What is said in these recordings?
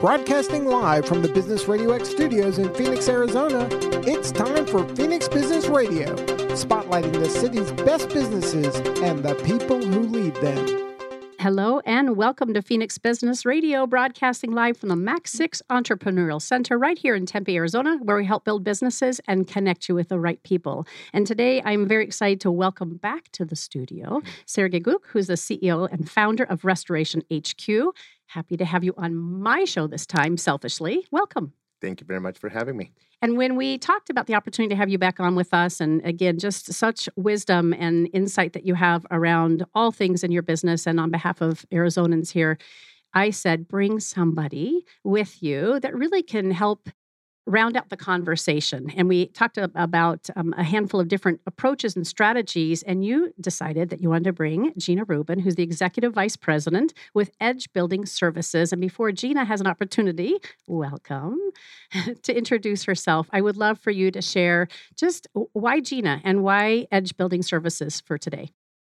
Broadcasting live from the Business Radio X studios in Phoenix, Arizona, it's time for Phoenix Business Radio, spotlighting the city's best businesses and the people who lead them. Hello and welcome to Phoenix Business Radio, broadcasting live from the Max 6 Entrepreneurial Center right here in Tempe, Arizona, where we help build businesses and connect you with the right people. And today I'm very excited to welcome back to the studio Sergei Guk, who's the CEO and founder of Restoration HQ. Happy to have you on my show this time, selfishly. Welcome. Thank you very much for having me. And when we talked about the opportunity to have you back on with us, and again, just such wisdom and insight that you have around all things in your business and on behalf of Arizonans here, I said, bring somebody with you that really can help round out the conversation. And we talked about um, a handful of different approaches and strategies. And you decided that you wanted to bring Gina Rouban, who's the executive vice president with Edge Building Services. And before Gina has an opportunity, welcome, to introduce herself, I would love for you to share just why Gina and why Edge Building Services for today.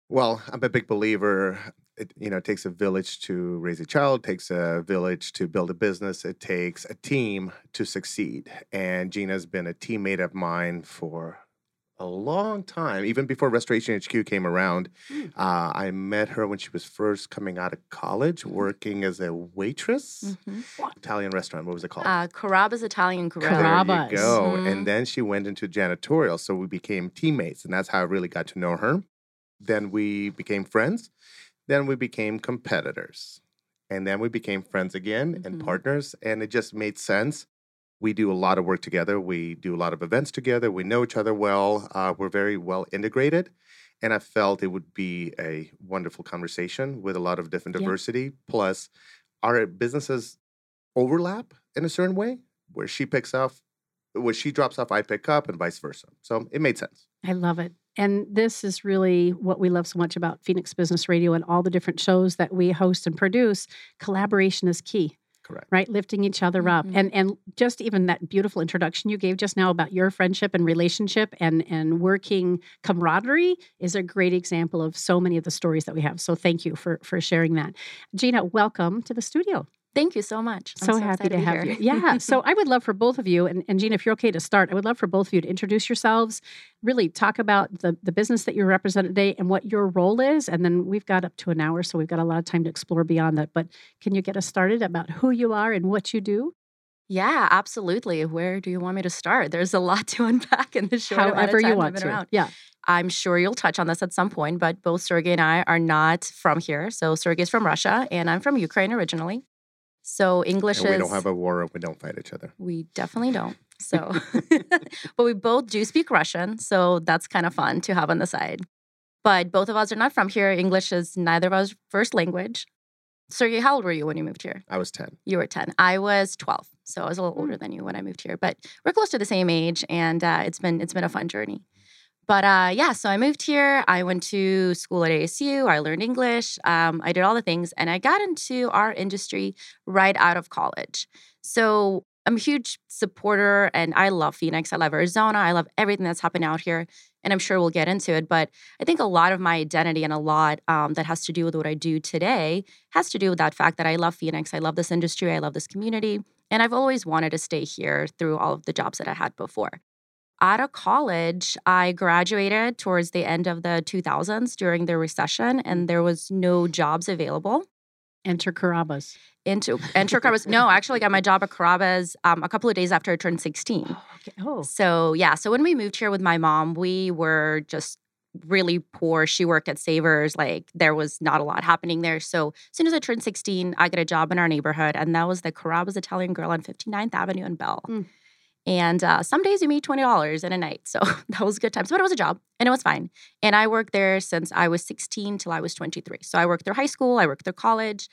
Well, I'm a big believer. It, you know, it takes a village to raise a child, it takes a village to build a business, it takes a team to succeed. And Gina's been a teammate of mine for a long time, even before Restoration HQ came around. Mm. Uh, I met her when she was first coming out of college, working as a waitress. Mhm. Italian restaurant. What was it called? Uh, Carrabba's Italian Grill. There Carrabba's. you go. Mhm. And then she went into janitorial. So we became teammates. And that's how I really got to know her. Then we became friends. Then we became competitors. And then we became friends again and Mhm. partners. And it just made sense. We do a lot of work together. We do a lot of events together. We know each other well. Uh, we're very well integrated. And I felt it would be a wonderful conversation with a lot of different Yeah. diversity. Plus, our businesses overlap in a certain way where she picks off, where she drops off, I pick up, and vice versa. So it made sense. I love it. And this is really what we love so much about Phoenix Business Radio and all the different shows that we host and produce. Collaboration is key. Correct. right lifting each other up Mhm. and and just even that beautiful introduction you gave just now about your friendship and relationship and and working camaraderie is a great example of so many of the stories that we have so thank you for for sharing that gina welcome to the studio Thank you so much. I'm so, so, happy to be have here. you yeah so i would love for both of you and, and gina if you're okay to start i would love for both of you to introduce yourselves really talk about the the business that you represent today and what your role is and then we've got up to an hour so we've got a lot of time to explore beyond that but can you get us started about who you are and what you do yeah, absolutely. Where do you want me to start? There's a lot to unpack in short amount however of time you want to around. yeah I'm sure you'll touch on this at some point, but both Sergei and I are not from here. So Sergei's from Russia, and I'm from Ukraine originally. So English And is we don't have a war and we don't fight each other. We definitely don't. So, but we both do speak Russian. So that's kind of fun to have on the side. But both of us are not from here. English is neither of us first language. Sergei, how old were you when you moved here? I was 10. You were 10. I was 12. So I was a little older than you when I moved here. But we're close to the same age and uh, it's been it's been a fun journey. But uh, yeah, so I moved here. I went to school at ASU. I learned English. Um, I did all the things, and I got into our industry right out of college. So I'm a huge supporter, and I love Phoenix. I love Arizona. I love everything that's happening out here, and I'm sure we'll get into it. But I think a lot of my identity and a lot um, that has to do with what I do today has to do with that fact that I love Phoenix. I love this industry. I love this community, and I've always wanted to stay here through all of the jobs that I had before out of college, I graduated towards the end of the 2000s during the recession, and there was no jobs available. enter Carrabba's Into enter Carrabba's. No, I actually got my job at Carrabba's um, a couple of days after I turned 16. oh, okay. oh So yeah, so when we moved here with my mom, we were just really poor. She worked at Savers. Like there was not a lot happening there. So as soon as I turned 16, I got a job in our neighborhood, and that was the Carrabba's Italian Grill on 59th Avenue in Bell. Mm. And uh, some days you made twenty dollars in a night, so that was good times. But it was a job, and it was fine. And I worked there since I was 16 till I was 23. So I worked through high school, I worked through college,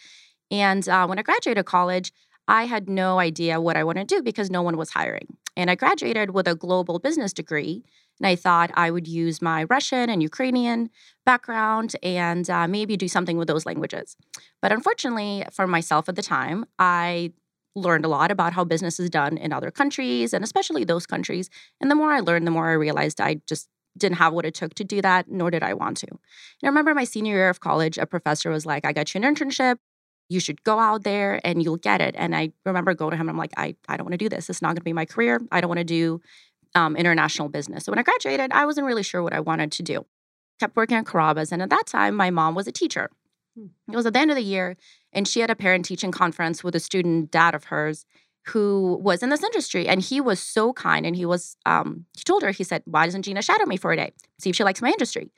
and uh, when I graduated college, I had no idea what I wanted to do because no one was hiring. And I graduated with a global business degree, and I thought I would use my Russian and Ukrainian background and uh, maybe do something with those languages. But unfortunately, for myself at the time, I learned a lot about how business is done in other countries and especially those countries. And the more I learned, the more I realized I just didn't have what it took to do that, nor did I want to. And I remember my senior year of college, a professor was like, I got you an internship. You should go out there and you'll get it. And I remember going to him, I'm like, I, I don't want to do this. It's not going to be my career. I don't want to do um, international business. So when I graduated, I wasn't really sure what I wanted to do. Kept working at Carrabba's. And at that time, my mom was a teacher. Hmm. It was at the end of the year, and she had a parent teaching conference with a student dad of hers who was in this industry. And he was so kind. And he was, um, he told her, he said, Why doesn't Gina shadow me for a day? See if she likes my industry.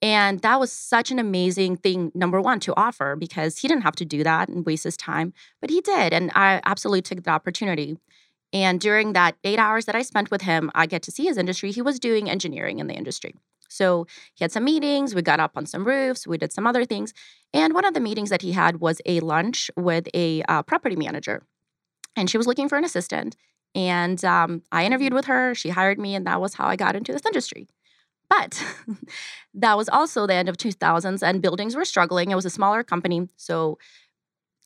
And that was such an amazing thing, number one, to offer because he didn't have to do that and waste his time, but he did. And I absolutely took the opportunity. And during that eight hours that I spent with him, I get to see his industry. He was doing engineering in the industry. So he had some meetings. We got up on some roofs. We did some other things. And one of the meetings that he had was a lunch with a uh, property manager. And she was looking for an assistant. And um, I interviewed with her. She hired me. And that was how I got into this industry. But that was also the end of 2000s and buildings were struggling. It was a smaller company. So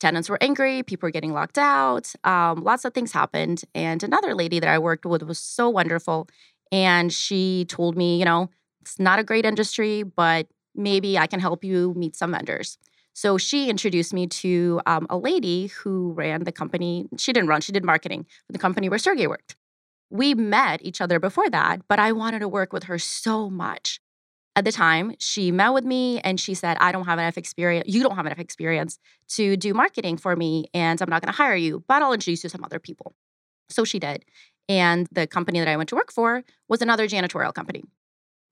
tenants were angry, people were getting locked out, um, lots of things happened. And another lady that I worked with was so wonderful. And she told me, you know, it's not a great industry, but maybe I can help you meet some vendors. So she introduced me to um, a lady who ran the company. She didn't run, she did marketing for the company where Sergei worked we met each other before that, but I wanted to work with her so much. At the time, she met with me and she said, I don't have enough experience. You don't have enough experience to do marketing for me, and I'm not going to hire you, but I'll introduce you to some other people. So she did. And the company that I went to work for was another janitorial company.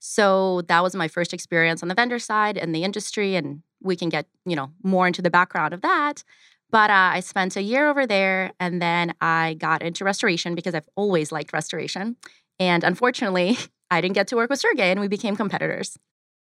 So that was my first experience on the vendor side and the industry. And we can get, you know, more into the background of that. But uh, I spent a year over there and then I got into restoration because I've always liked restoration. And unfortunately, I didn't get to work with Sergei and we became competitors.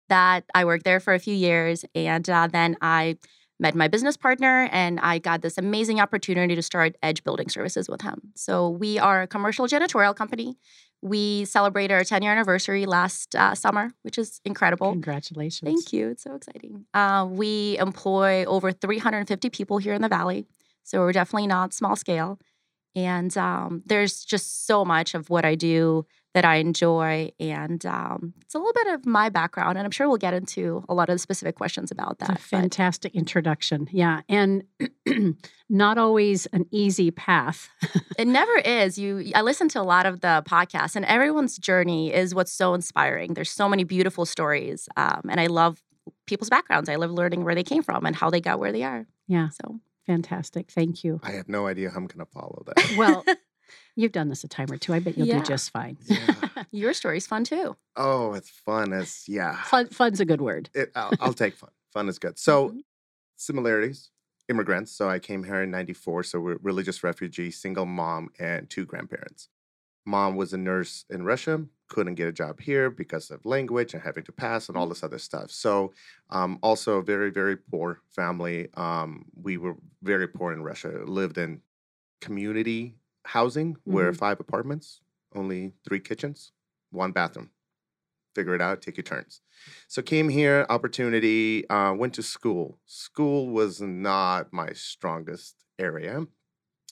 That I worked there for a few years and uh, then I met my business partner and I got this amazing opportunity to start Edge Building Services with him. So we are a commercial janitorial company. We celebrated our 10 year anniversary last uh, summer, which is incredible. Congratulations. Thank you. It's so exciting. Uh, we employ over 350 people here in the Valley. So we're definitely not small scale. And um, there's just so much of what I do that I enjoy. And um, it's a little bit of my background. And I'm sure we'll get into a lot of the specific questions about that. It's a fantastic but, introduction. Yeah. And not always an easy path. it never is. You I listen to a lot of the podcasts and everyone's journey is what's so inspiring. There's so many beautiful stories. Um, and I love people's backgrounds. I love learning where they came from and how they got where they are. Yeah. So fantastic. Thank you. I have no idea how I'm going to follow that. well, You've done this a time or two. I bet you'll Yeah. do just fine. Yeah. your story's fun too. Oh, it's fun. It's yeah. Fun, fun's a good word. It, I'll, I'll take fun. Fun is good. So Mhm. similarities. Immigrants. So I came here in '94. So we're religious refugee, single mom, and two grandparents. Mom was a nurse in Russia, couldn't get a job here because of language and having to pass and all this other stuff. So, um, also a very, very poor family. Um, we were very poor in Russia, lived in community housing where five apartments, only three kitchens, one bathroom. Figure it out, take your turns. So, came here, opportunity, uh, went to school. School was not my strongest area.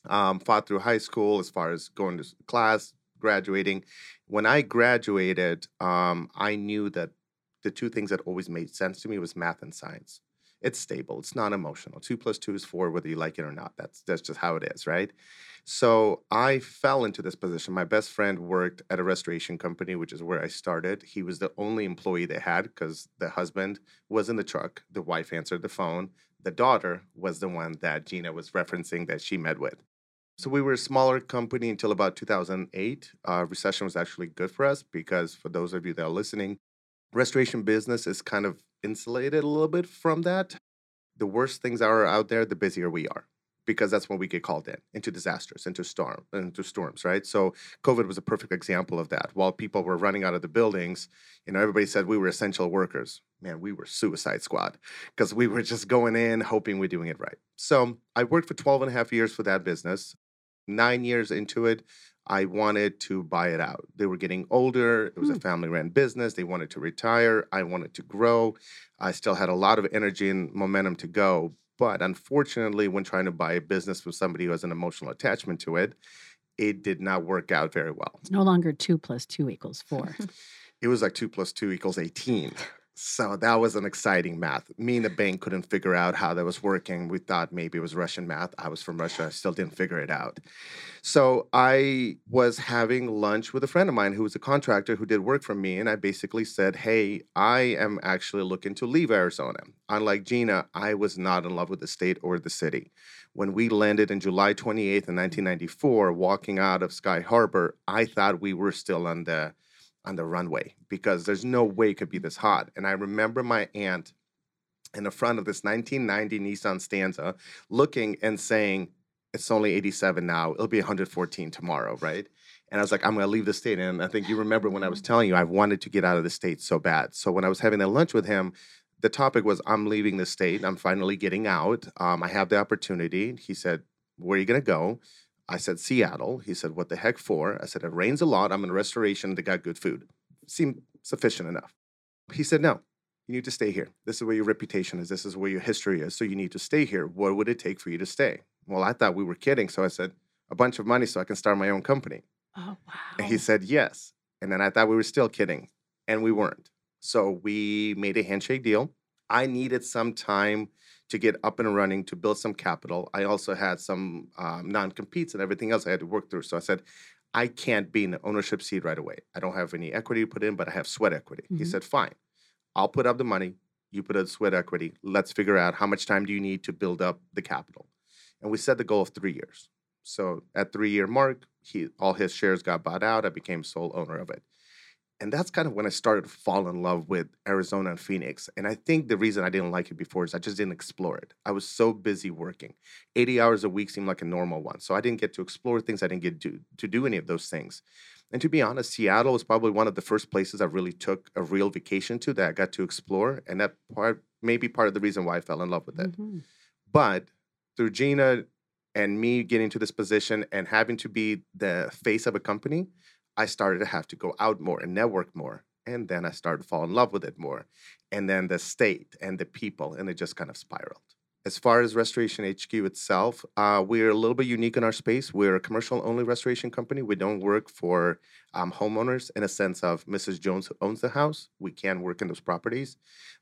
Um, fought through high school as far as going to class, graduating. When I graduated, um, I knew that the two things that always made sense to me was math and science. It's stable. It's not emotional. Two plus two is four, whether you like it or not. That's that's just how it is, right? So I fell into this position. My best friend worked at a restoration company, which is where I started. He was the only employee they had because the husband was in the truck. The wife answered the phone. The daughter was the one that Gina was referencing that she met with. So we were a smaller company until about 2008. Uh, recession was actually good for us because for those of you that are listening, restoration business is kind of insulated a little bit from that. The worse things are out there, the busier we are because that's when we get called in into disasters, into storm, into storms, right? So COVID was a perfect example of that. While people were running out of the buildings, you know, everybody said we were essential workers. Man, we were suicide squad because we were just going in hoping we're doing it right. So I worked for 12 and a half years for that business. Nine years into it, I wanted to buy it out. They were getting older. It was a Hmm. family ran business. They wanted to retire. I wanted to grow. I still had a lot of energy and momentum to go. But unfortunately, when trying to buy a business from somebody who has an emotional attachment to it, it did not work out very well. It's no longer two plus two equals four. It was like two plus two equals 18. So that was an exciting math. Me and the bank couldn't figure out how that was working. We thought maybe it was Russian math. I was from Russia. I still didn't figure it out. So I was having lunch with a friend of mine who was a contractor who did work for me. And I basically said, Hey, I am actually looking to leave Arizona. Unlike Gina, I was not in love with the state or the city. When we landed in July 28th in 1994, walking out of Sky Harbor, I thought we were still on the on the runway because there's no way it could be this hot. And I remember my aunt in the front of this 1990 Nissan Stanza looking and saying, It's only 87 now. It'll be 114 tomorrow, right? And I was like, I'm going to leave the state. And I think you remember when I was telling you, I wanted to get out of the state so bad. So when I was having a lunch with him, the topic was, I'm leaving the state. I'm finally getting out. Um, I have the opportunity. He said, Where are you going to go? I said, Seattle. He said, What the heck for? I said, It rains a lot. I'm in a restoration. They got good food. Seemed sufficient enough. He said, No, you need to stay here. This is where your reputation is. This is where your history is. So you need to stay here. What would it take for you to stay? Well, I thought we were kidding. So I said, A bunch of money so I can start my own company. Oh, wow. And he said, Yes. And then I thought we were still kidding. And we weren't. So we made a handshake deal. I needed some time to get up and running to build some capital. I also had some um, non competes and everything else I had to work through. So I said, I can't be in the ownership seat right away. I don't have any equity to put in, but I have sweat equity. He Mhm. said, Fine, I'll put up the money. You put up sweat equity. Let's figure out how much time do you need to build up the capital. And we set the goal of three years. So at three year mark, he all his shares got bought out. I became sole owner of it. And that's kind of when I started to fall in love with Arizona and Phoenix. And I think the reason I didn't like it before is I just didn't explore it. I was so busy working. 80 hours a week seemed like a normal one. So I didn't get to explore things. I didn't get to, to do any of those things. And to be honest, Seattle was probably one of the first places I really took a real vacation to that I got to explore. And that part may be part of the reason why I fell in love with it. Mhm. But through Gina and me getting to this position and having to be the face of a company, I started to have to go out more and network more. And then I started to fall in love with it more. And then the state and the people, and it just kind of spiraled. As far as Restoration HQ itself, uh, we're a little bit unique in our space. We're a commercial only restoration company. We don't work for um, homeowners in a sense of Mrs. Jones owns the house. We can work in those properties.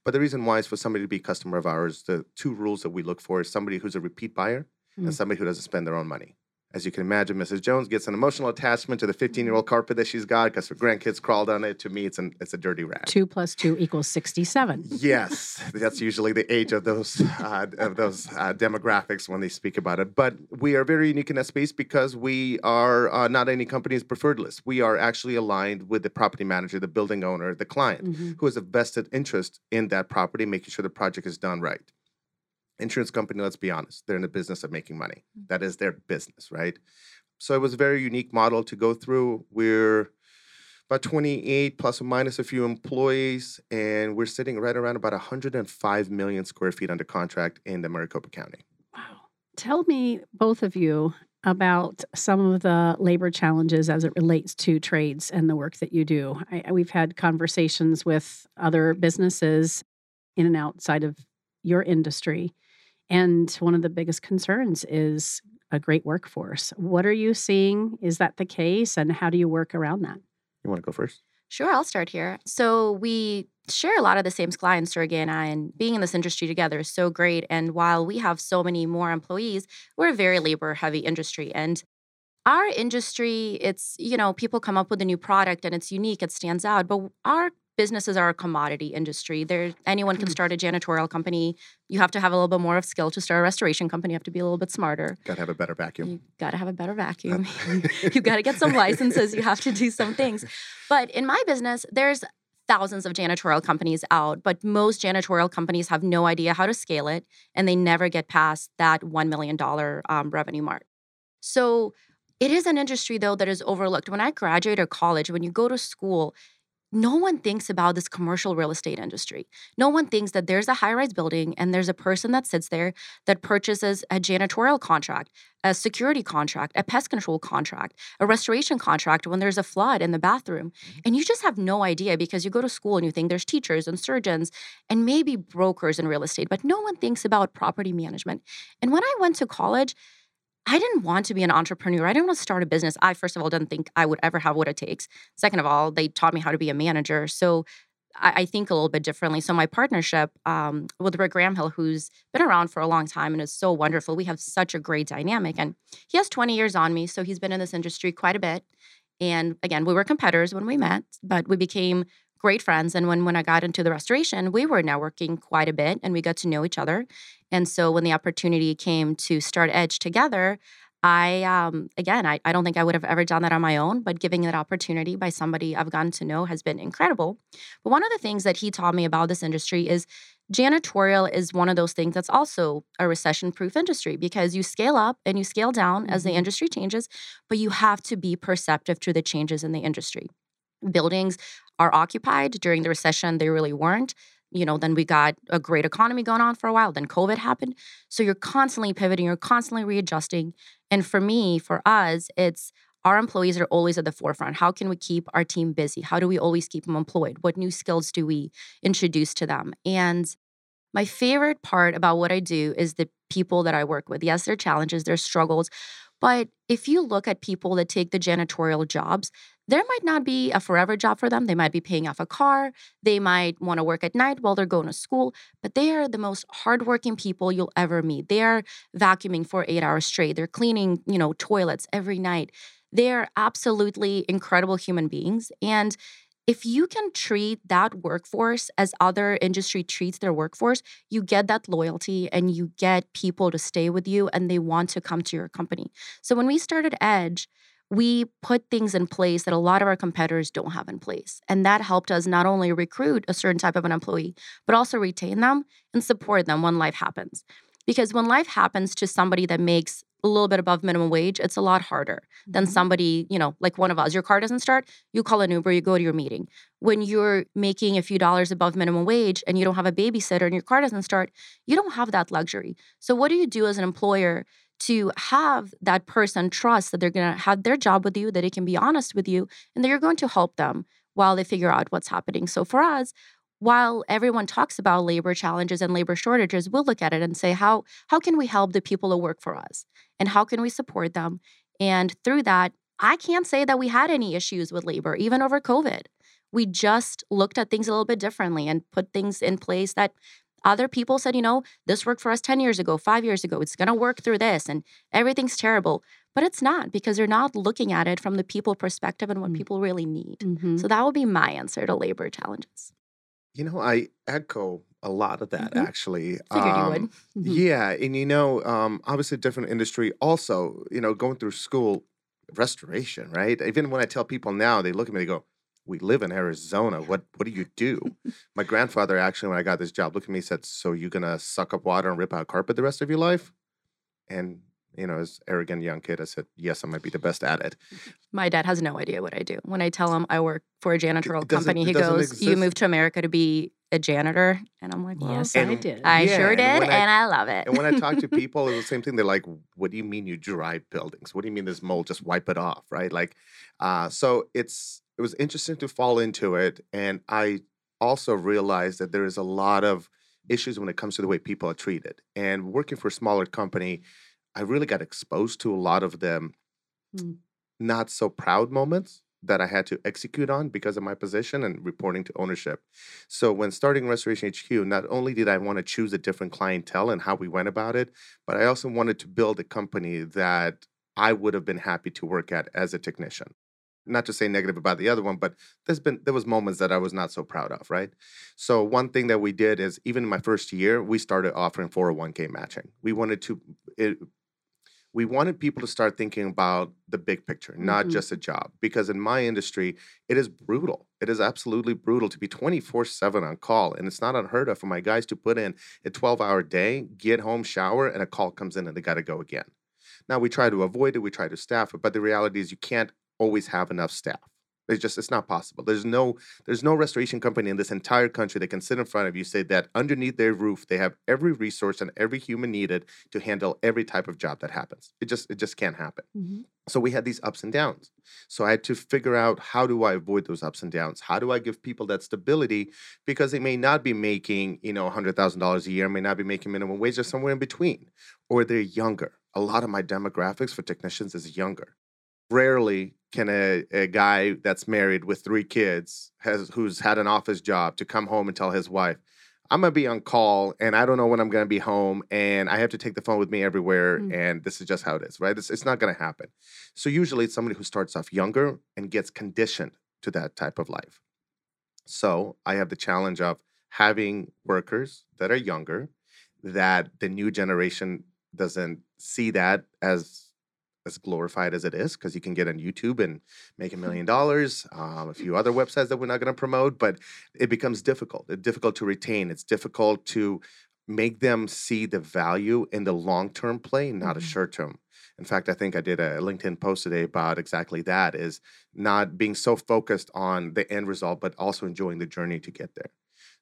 But the reason why is for somebody to be a customer of ours, the two rules that we look for is somebody who's a repeat buyer Mm. and somebody who doesn't spend their own money. As you can imagine, Mrs. Jones gets an emotional attachment to the 15 year old carpet that she's got because her grandkids crawled on it. To me, it's, an, it's a dirty rag. Two plus two equals 67. Yes, that's usually the age of those uh, of those uh, demographics when they speak about it. But we are very unique in that space because we are uh, not any company's preferred list. We are actually aligned with the property manager, the building owner, the client, Mhm. who has a vested interest in that property, making sure the project is done right. Insurance company, let's be honest, they're in the business of making money. Mm. That is their business, right? So it was a very unique model to go through. We're about 28 plus or minus a few employees, and we're sitting right around about 105 million square feet under contract in the Maricopa County. Wow. Tell me, both of you, about some of the labor challenges as it relates to trades and the work that you do. I, I- we've had conversations with other businesses in and outside of your industry. And one of the biggest concerns is a great workforce. What are you seeing? Is that the case? And how do you work around that? You want to go first? Sure, I'll start here. So we share a lot of the same clients, Sergei and I, and being in this industry together is so great. And while we have so many more employees, we're a very labor heavy industry. And our industry, it's, you know, people come up with a new product and it's unique, it stands out. But our businesses are a commodity industry. There anyone can start a janitorial company. You have to have a little bit more of skill to start a restoration company. You have to be a little bit smarter. Got to have a better vacuum. You got to have a better vacuum. you got to get some licenses. You have to do some things. But in my business, there's thousands of janitorial companies out, but most janitorial companies have no idea how to scale it and they never get past that $1 million um, revenue mark. So it is an industry, though, that is overlooked. When I graduated college, when you go to school, no one thinks about this commercial real estate industry. No one thinks that there's a high rise building and there's a person that sits there that purchases a janitorial contract, a security contract, a pest control contract, a restoration contract when there's a flood in the bathroom. Mm-hmm. And you just have no idea because you go to school and you think there's teachers and surgeons and maybe brokers in real estate, but no one thinks about property management. And when I went to college, I didn't want to be an entrepreneur. I didn't want to start a business. I, first of all, didn't think I would ever have what it takes. Second of all, they taught me how to be a manager. So I, I think a little bit differently. So my partnership um, with Rick Gramhill, who's been around for a long time and is so wonderful, we have such a great dynamic. And he has 20 years on me, so he's been in this industry quite a bit. And again, we were competitors when we met, but we became great friends. And when when I got into the restoration, we were networking quite a bit, and we got to know each other. And so when the opportunity came to start Edge together, I um again I, I don't think I would have ever done that on my own, but giving that opportunity by somebody I've gotten to know has been incredible. But one of the things that he taught me about this industry is janitorial is one of those things that's also a recession proof industry because you scale up and you scale down as the Mhm. industry changes, but you have to be perceptive to the changes in the industry. Buildings are occupied during the recession, they really weren't. You know, then we got a great economy going on for a while, then COVID happened. So you're constantly pivoting, you're constantly readjusting. And for me, for us, it's our employees are always at the forefront. How can we keep our team busy? How do we always keep them employed? What new skills do we introduce to them? And my favorite part about what I do is the people that I work with. Yes, there are challenges, there's struggles. But if you look at people that take the janitorial jobs, there might not be a forever job for them. They might be paying off a car. They might want to work at night while they're going to school, but they are the most hardworking people you'll ever meet. They are vacuuming for eight hours straight. They're cleaning, you know, toilets every night. They're absolutely incredible human beings. And if you can treat that workforce as other industry treats their workforce, you get that loyalty and you get people to stay with you and they want to come to your company. So when we started Edge, we put things in place that a lot of our competitors don't have in place. And that helped us not only recruit a certain type of an employee, but also retain them and support them when life happens. Because when life happens to somebody that makes a little bit above minimum wage, it's a lot harder than Mhm. somebody, you know, like one of us. Your car doesn't start, you call an Uber, you go to your meeting. When you're making a few dollars above minimum wage and you don't have a babysitter and your car doesn't start, you don't have that luxury. So, what do you do as an employer to have that person trust that they're going to have their job with you, that it can be honest with you, and that you're going to help them while they figure out what's happening? So, for us, while everyone talks about labor challenges and labor shortages, we'll look at it and say, how, how can we help the people that work for us? And how can we support them? And through that, I can't say that we had any issues with labor, even over COVID. We just looked at things a little bit differently and put things in place that other people said, you know, this worked for us 10 years ago, five years ago. It's going to work through this and everything's terrible. But it's not because they're not looking at it from the people perspective and what Mm. people really need. Mhm. So that would be my answer to labor challenges. You know, I echo a lot of that Mhm. actually. Figured you would. Um, Mhm. Yeah, and you know, um, obviously different industry. Also, you know, going through school, restoration, right? Even when I tell people now, they look at me, they go, "We live in Arizona. What what do you do?" My grandfather actually, when I got this job, looked at me and said, "So you gonna suck up water and rip out carpet the rest of your life?" And you know, as arrogant young kid, I said, "Yes, I might be the best at it." My dad has no idea what I do. When I tell him I work for a janitorial it company, he doesn't goes, "You moved to America to be a janitor?" And I'm like, "Well, Yes, I And did. I Yeah, sure did, when I- and I love it." And when I talk to people, it's the same thing. They're like, "What do you mean you drive buildings? What do you mean this mold? Just wipe it off, right?" Like, uh, so it's it was interesting to fall into it, and I also realized that there is a lot of issues when it comes to the way people are treated. And working for a smaller company, I really got exposed to a lot of them Mm. not so proud moments that I had to execute on because of my position and reporting to ownership. So when starting Restoration HQ, not only did I want to choose a different clientele and how we went about it, but I also wanted to build a company that I would have been happy to work at as a technician. Not to say negative about the other one, but there's been there was moments that I was not so proud of, right? So one thing that we did is even in my first year, we started offering 401k matching. We wanted to it, we wanted people to start thinking about the big picture, not Mhm. just a job. Because in my industry, it is brutal. It is absolutely brutal to be 24 7 on call. And it's not unheard of for my guys to put in a 12 hour day, get home, shower, and a call comes in and they got to go again. Now, we try to avoid it, we try to staff it, but the reality is you can't always have enough staff. It's just it's not possible. There's no there's no restoration company in this entire country that can sit in front of you say that underneath their roof they have every resource and every human needed to handle every type of job that happens. It just it just can't happen. Mhm. So we had these ups and downs. So I had to figure out how do I avoid those ups and downs? How do I give people that stability because they may not be making, you know, $100,000 a year, may not be making minimum wage or somewhere in between, or they're younger. A lot of my demographics for technicians is younger. Rarely can a, a guy that's married with three kids has who's had an office job to come home and tell his wife, I'm gonna be on call and I don't know when I'm gonna be home and I have to take the phone with me everywhere Mm. and this is just how it is, right? It's, it's not gonna happen. So usually it's somebody who starts off younger and gets conditioned to that type of life. So I have the challenge of having workers that are younger, that the new generation doesn't see that as as glorified as it is because you can get on YouTube and make a million dollars. Um, a few other websites that we're not going to promote, but it becomes difficult. It's difficult to retain. It's difficult to make them see the value in the long term play, not a Mhm. short term. In fact, I think I did a LinkedIn post today about exactly that is not being so focused on the end result, but also enjoying the journey to get there.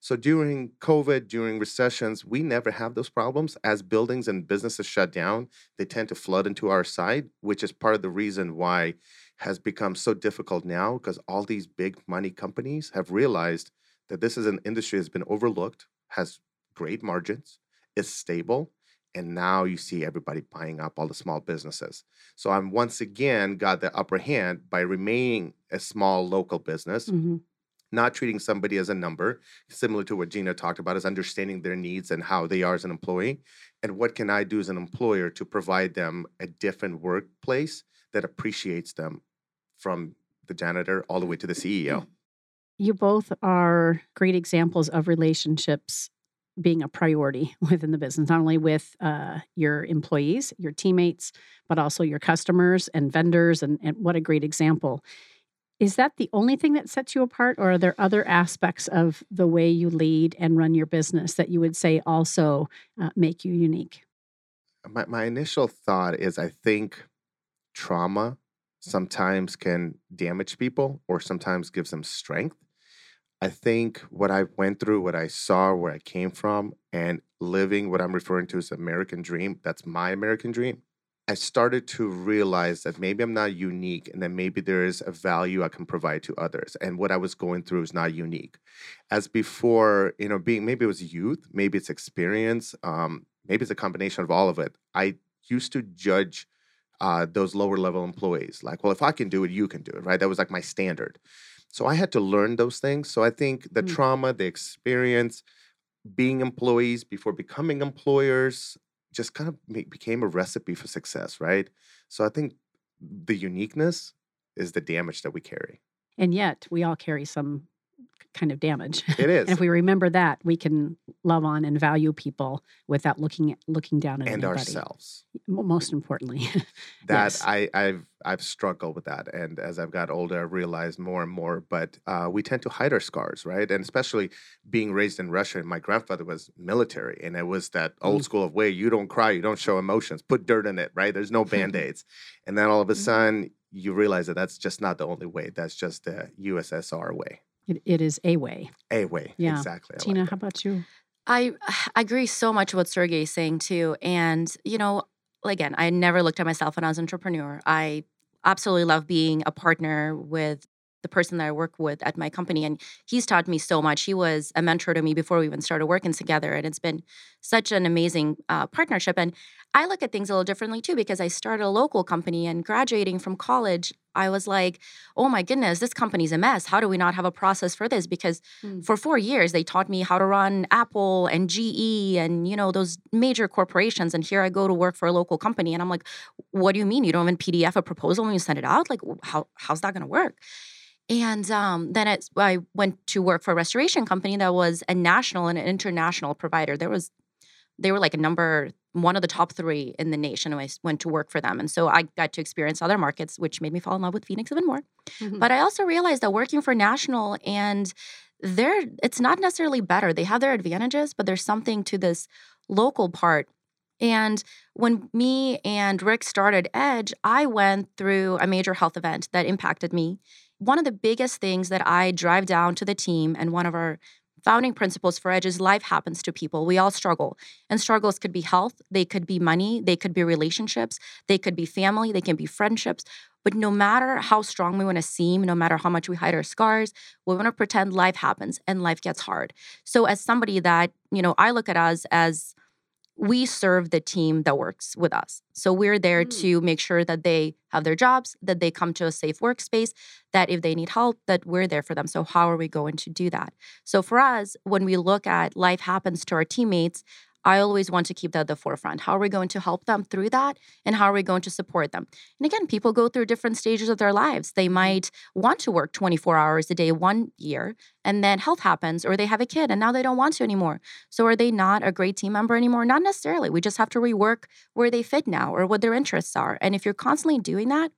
So during COVID, during recessions, we never have those problems. As buildings and businesses shut down, they tend to flood into our site, which is part of the reason why has become so difficult now because all these big money companies have realized that this is an industry that's been overlooked, has great margins, is stable, and now you see everybody buying up all the small businesses. So I'm once again got the upper hand by remaining a small local business, Mhm. Not treating somebody as a number, similar to what Gina talked about, is understanding their needs and how they are as an employee. And what can I do as an employer to provide them a different workplace that appreciates them from the janitor all the way to the CEO? You both are great examples of relationships being a priority within the business, not only with uh, your employees, your teammates, but also your customers and vendors. And, and what a great example. Is that the only thing that sets you apart, or are there other aspects of the way you lead and run your business that you would say also uh, make you unique? My, my initial thought is I think trauma sometimes can damage people or sometimes gives them strength. I think what I went through, what I saw, where I came from, and living what I'm referring to as American dream, that's my American dream. I started to realize that maybe I'm not unique and that maybe there is a value I can provide to others. And what I was going through is not unique. As before, you know, being maybe it was youth, maybe it's experience, um, maybe it's a combination of all of it. I used to judge uh, those lower level employees like, well, if I can do it, you can do it, right? That was like my standard. So I had to learn those things. So I think the Mm. trauma, the experience, being employees before becoming employers just kind of became a recipe for success, right? So I think the uniqueness is the damage that we carry. And yet, we all carry some kind of damage. It is. And if we remember that, we can love on and value people without looking at looking down at and anybody. ourselves. Most importantly, That Yes. I, I've I've struggled with that, and as I've got older, I've realized more and more. But uh, we tend to hide our scars, right? And especially being raised in Russia, and my grandfather was military, and it was that old Mm. school of way: you don't cry, you don't show emotions, put dirt in it, right? There's no band aids, and then all of a Mm. sudden you realize that that's just not the only way. That's just the USSR way, it, it is a way. a way. Yeah. exactly. I like Tina, that. how about you? I I agree so much with what Sergei is saying too. And, you know, again, I never looked at myself as an entrepreneur. I absolutely love being a partner with the person that I work with at my company. And he's taught me so much. He was a mentor to me before we even started working together. And it's been such an amazing uh, partnership. And I look at things a little differently too, because I started a local company and graduating from college, I was like, oh my goodness, this company's a mess. How do we not have a process for this? Because Mm. for four years, they taught me how to run Apple and GE and, you know, those major corporations. And here I go to work for a local company. And I'm like, what do you mean? You don't even PDF a proposal when you send it out? Like, how, how's that going to work? And um, then it's, I went to work for a restoration company that was a national and an international provider. There was, they were like a number one of the top three in the nation I went to work for them. And so I got to experience other markets, which made me fall in love with Phoenix even more. Mhm. But I also realized that working for national and they're it's not necessarily better. They have their advantages, but there's something to this local part. And when me and Rick started Edge, I went through a major health event that impacted me. One of the biggest things that I drive down to the team, and one of our founding principles for Edge is life happens to people. We all struggle. And struggles could be health, they could be money, they could be relationships, they could be family, they can be friendships. But no matter how strong we want to seem, no matter how much we hide our scars, we want to pretend life happens and life gets hard. So as somebody that, you know, I look at us as we serve the team that works with us. So we're there Mm. to make sure that they have their jobs, that they come to a safe workspace, that if they need help, that we're there for them. So how are we going to do that? So for us, when we look at life happens to our teammates, I always want to keep that at the forefront. How are we going to help them through that? And how are we going to support them? And again, people go through different stages of their lives. They mm-hmm. might want to work 24 hours a day one year, and then health happens, or they have a kid and now they don't want to anymore. So are they not a great team member anymore? Not necessarily. We just have to rework where they fit now or what their interests are. And if you're constantly doing that,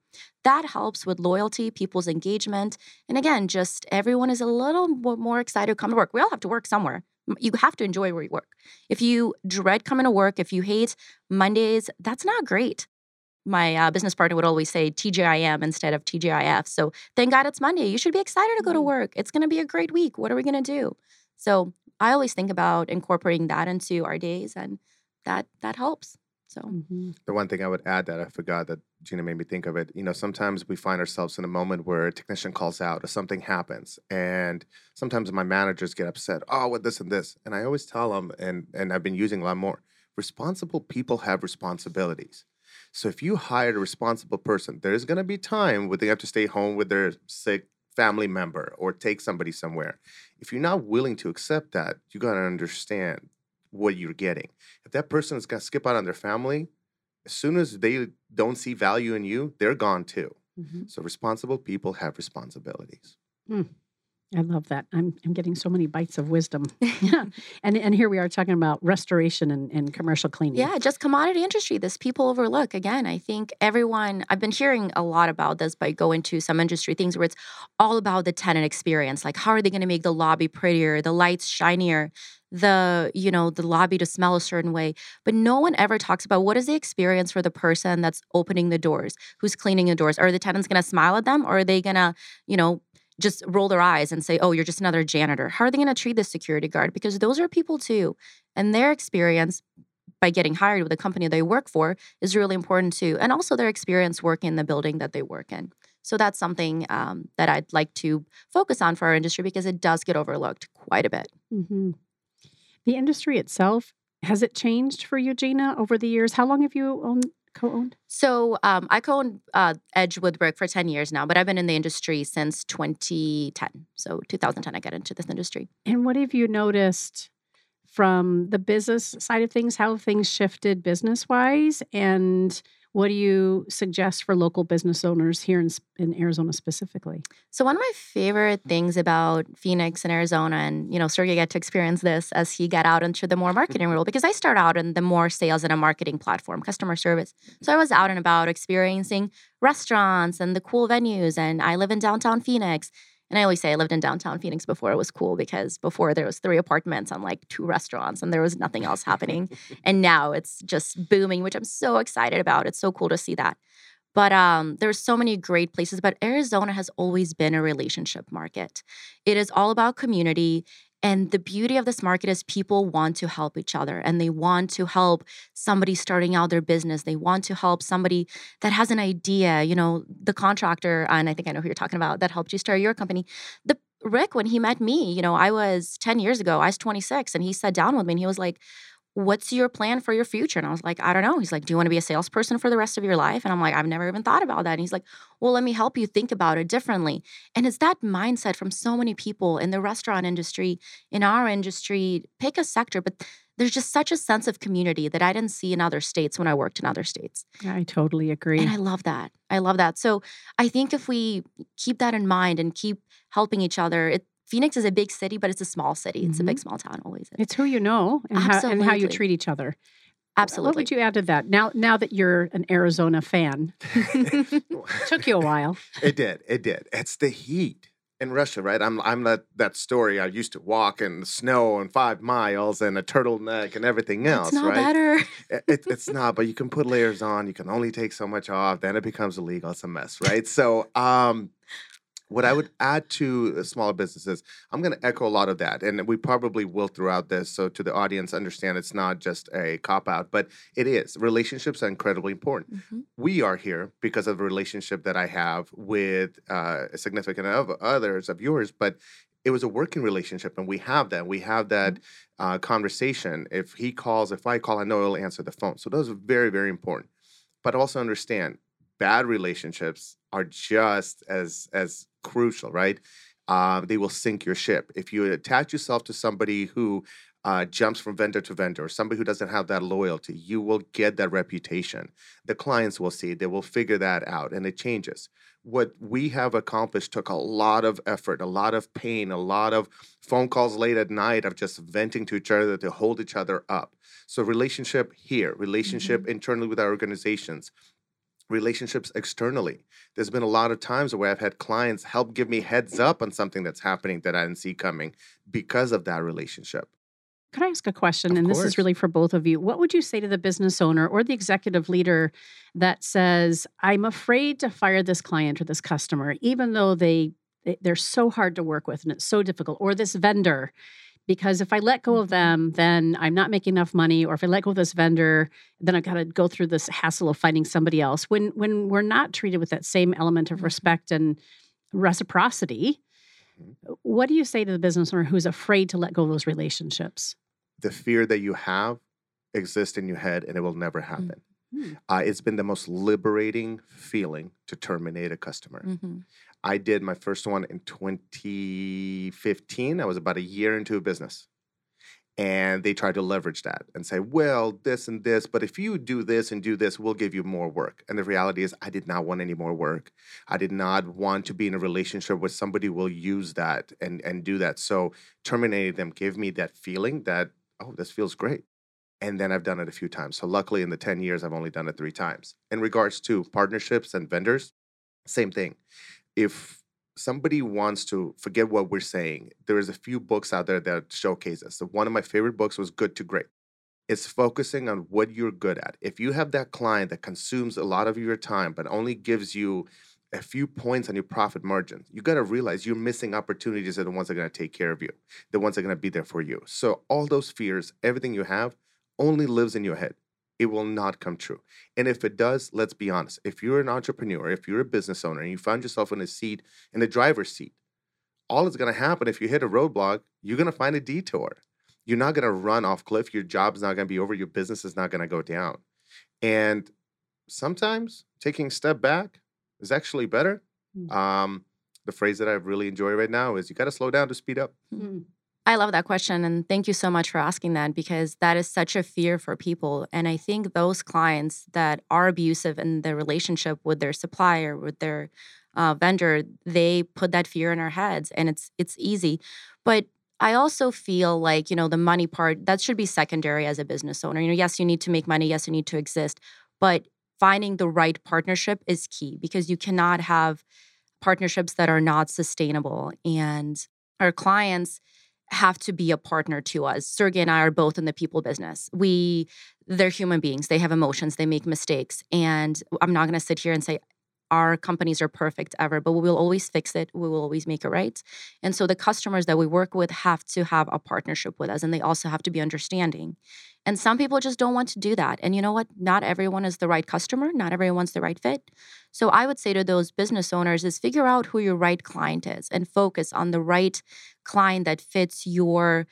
that helps with loyalty, people's engagement. And again, just everyone is a little more excited to come to work. We all have to work somewhere. M- You have to enjoy where you work. If you dread coming to work, if you hate Mondays, that's not great. My uh, business partner would always say TGIM instead of TGIF. So thank God it's Monday. You should be excited to go to Mm. work. It's going to be a great week. What are we going to do? So I always think about incorporating that into our days, and that that helps. So Mhm. The one thing I would add that I forgot that Gina made me think of it, you know, sometimes we find ourselves in a moment where a technician calls out or something happens. And sometimes my managers get upset, oh, with this and this. And I always tell them, and, and I've been using a lot more, responsible people have responsibilities. So if you hire a responsible person, there's going to be time where they have to stay home with their sick family member or take somebody somewhere. If you're not willing to accept that, you got to understand what you're getting. If that person is going to skip out on their family, as soon as they don't see value in you, they're gone too. Mhm. So responsible people have responsibilities. I love that. I'm I'm getting so many bites of wisdom. Yeah. And and here we are talking about restoration and, and commercial cleaning. Yeah, just commodity industry. This people overlook. Again, I think everyone, I've been hearing a lot about this by going to some industry things where it's all about the tenant experience. Like, how are they going to make the lobby prettier, the lights shinier, the, you know, the lobby to smell a certain way. But no one ever talks about what is the experience for the person that's opening the doors, who's cleaning the doors. Are the tenants going to smile at them or are they going to, you know, just roll their eyes and say, oh, you're just another janitor? How are they going to treat the security guard? Because those are people too. And their experience by getting hired with the company they work for is really important too. And also their experience working in the building that they work in. So that's something um, that I'd like to focus on for our industry because it does get overlooked quite a bit. hmm The industry itself has it changed for you, Gina, over the years? How long have you owned co-owned? So um, I co-owned uh, Edge with for 10 years now, but I've been in the industry since 2010. So 2010, I got into this industry. And what have you noticed from the business side of things? How things shifted business wise? And what do you suggest for local business owners here in, in Arizona specifically? So one of my favorite things about Phoenix and Arizona, and you know, Sergei got to experience this as he got out into the more marketing role because I start out in the more sales and a marketing platform, customer service. So I was out and about experiencing restaurants and the cool venues, and I live in downtown Phoenix. And I always say I lived in downtown Phoenix before it was cool because before there was three apartments and like two restaurants and there was nothing else happening. and now it's just booming, which I'm so excited about. It's so cool to see that. But um, there's so many great places. But Arizona has always been a relationship market. It is all about community. And the beauty of this market is people want to help each other and they want to help somebody starting out their business. They want to help somebody that has an idea, you know, the contractor, and I think I know who you're talking about, that helped you start your company. The Rick, when he met me, you know, I was 10 years ago, I was 26, and he sat down with me and he was like, What's your plan for your future? And I was like, I don't know. He's like, Do you want to be a salesperson for the rest of your life? And I'm like, I've never even thought about that. And he's like, Well, let me help you think about it differently. And it's that mindset from so many people in the restaurant industry, in our industry, pick a sector, but there's just such a sense of community that I didn't see in other states when I worked in other states. Yeah, I totally agree. And I love that. I love that. So I think if we keep that in mind and keep helping each other, it, Phoenix is a big city, but it's a small city. It's a big small town, always. is. it's who you know and how, and how you treat each other. Absolutely. What would you add to that? Now, now that you're an Arizona fan, took you a while. It did. It did. It's the heat in Russia, right? I'm I'm that that story. I used to walk in the snow and five miles and a turtleneck and everything else, it's not right? better. It, it- it's not, but you can put layers on. You can only take so much off. Then it becomes illegal. It's a mess, right? So, um, what I would add to uh, smaller businesses, I'm going to echo a lot of that, and we probably will throughout this. So, to the audience, understand it's not just a cop out, but it is. Relationships are incredibly important Mhm. we are here because of the relationship that I have with uh, a significant of others of yours, but it was a working relationship and we have that we have that uh, conversation if he calls if i call i know he'll answer the phone so those are very very important but also understand bad relationships are just as as crucial right uh, they will sink your ship if you attach yourself to somebody who uh, jumps from vendor to vendor, somebody who doesn't have that loyalty, you will get that reputation. The clients will see, they will figure that out, and it changes. What we have accomplished took a lot of effort, a lot of pain, a lot of phone calls late at night of just venting to each other to hold each other up. So, relationship here, relationship mm-hmm. internally with our organizations, relationships externally. There's been a lot of times where I've had clients help give me heads up on something that's happening that I didn't see coming because of that relationship. Could I ask a question? Of and course. this is really for both of you. What would you say to the business owner or the executive leader that says, I'm afraid to fire this client or this customer, even though they they're so hard to work with and it's so difficult, or this vendor, because if I let go of mm-hmm. them, then I'm not making enough money, or if I let go of this vendor, then I've got to go through this hassle of finding somebody else. When when we're not treated with that same element of mm-hmm. respect and reciprocity, mm-hmm. what do you say to the business owner who's afraid to let go of those relationships? the fear that you have exists in your head and it will never happen. Mm-hmm. Uh, it's been the most liberating feeling to terminate a customer. Mm-hmm. I did my first one in 2015. I was about a year into a business. And they tried to leverage that and say, well, this and this, but if you do this and do this, we'll give you more work. And the reality is, I did not want any more work. I did not want to be in a relationship where somebody will use that and, and do that. So terminating them gave me that feeling that oh, this feels great. And then I've done it a few times. So luckily in the 10 years, I've only done it three times. In regards to partnerships and vendors, same thing. If somebody wants to forget what we're saying, there is a few books out there that showcase this. So one of my favorite books was Good to Great. It's focusing on what you're good at. If you have that client that consumes a lot of your time, but only gives you a few points on your profit margin, you got to realize you're missing opportunities that are the ones that are going to take care of you, the ones that are going to be there for you. So, all those fears, everything you have, only lives in your head. It will not come true. And if it does, let's be honest. If you're an entrepreneur, if you're a business owner, and you find yourself in a seat, in the driver's seat, all that's going to happen if you hit a roadblock, you're going to find a detour. You're not going to run off cliff. Your job's not going to be over. Your business is not going to go down. And sometimes taking a step back, is actually better. Mm. Um, the phrase that I really enjoy right now is you got to slow down to speed up. Mm. I love that question. And thank you so much for asking that because that is such a fear for people. And I think those clients that are abusive in their relationship with their supplier, with their uh, vendor, they put that fear in our heads and it's it's easy. But I also feel like, you know, the money part, that should be secondary as a business owner. You know, yes, you need to make money, yes, you need to exist. But finding the right partnership is key because you cannot have partnerships that are not sustainable. And our clients have to be a partner to us. Sergei and I are both in the people business. We they're human beings. They have emotions, they make mistakes. And I'm not going to sit here and say our companies are perfect ever, but we will always fix it. We will always make it right. And so the customers that we work with have to have a partnership with us and they also have to be understanding. And some people just don't want to do that. And you know what? Not everyone is the right customer, not everyone's the right fit. So I would say to those business owners is figure out who your right client is and focus on the right client that fits your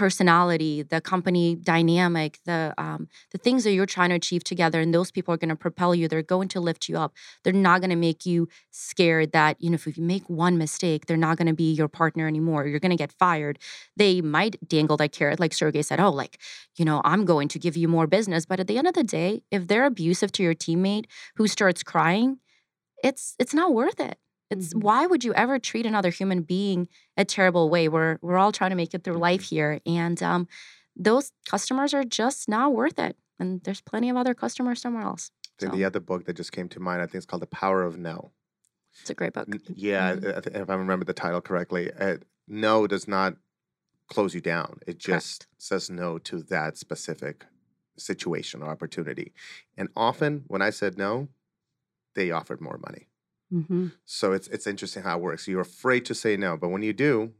personality, the company dynamic, the um, the things that you're trying to achieve together, and those people are going to propel you. They're going to lift you up. They're not going to make you scared that you know if you make one mistake, they're not going to be your partner anymore. You're going to get fired. They might dangle that carrot, like Sergei said. Oh, like you know, I'm going to give you more business. But at the end of the day, if they're abusive to your teammate who starts crying, it's it's not worth it. It's mm-hmm. why would you ever treat another human being a terrible way? We're we're all trying to make it through life mm-hmm. here, and um, those customers are just not worth it. And there's plenty of other customers somewhere else. So. the other book that just came to mind, I think it's called The Power of No. It's a great book. Yeah, mm-hmm. if I remember the title correctly, uh, no does not close you down. It just Correct. says no to that specific situation or opportunity. And often when I said no, they offered more money. Mm-hmm. So it's it's interesting how it works. You're afraid to say no, but when you do,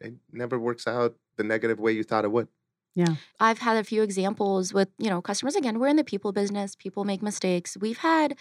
it never works out the negative way you thought it would. Yeah. I've had a few examples with, you know, customers again, we're in the people business, people make mistakes. We've had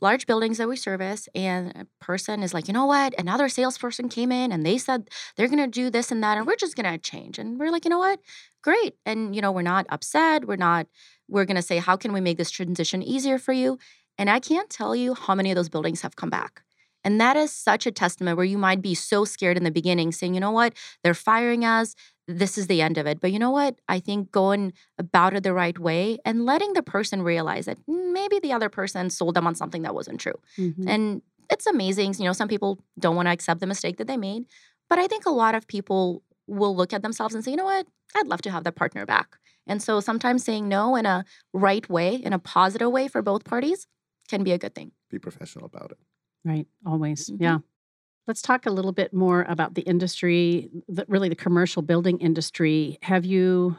large buildings that we service and a person is like you know what another salesperson came in and they said they're going to do this and that and we're just going to change and we're like you know what great and you know we're not upset we're not we're going to say how can we make this transition easier for you and i can't tell you how many of those buildings have come back and that is such a testament where you might be so scared in the beginning saying you know what they're firing us this is the end of it. But you know what? I think going about it the right way and letting the person realize that maybe the other person sold them on something that wasn't true. Mm-hmm. And it's amazing. You know, some people don't want to accept the mistake that they made. But I think a lot of people will look at themselves and say, you know what? I'd love to have that partner back. And so sometimes saying no in a right way, in a positive way for both parties can be a good thing. Be professional about it. Right. Always. Mm-hmm. Yeah. Let's talk a little bit more about the industry, the, really the commercial building industry. Have you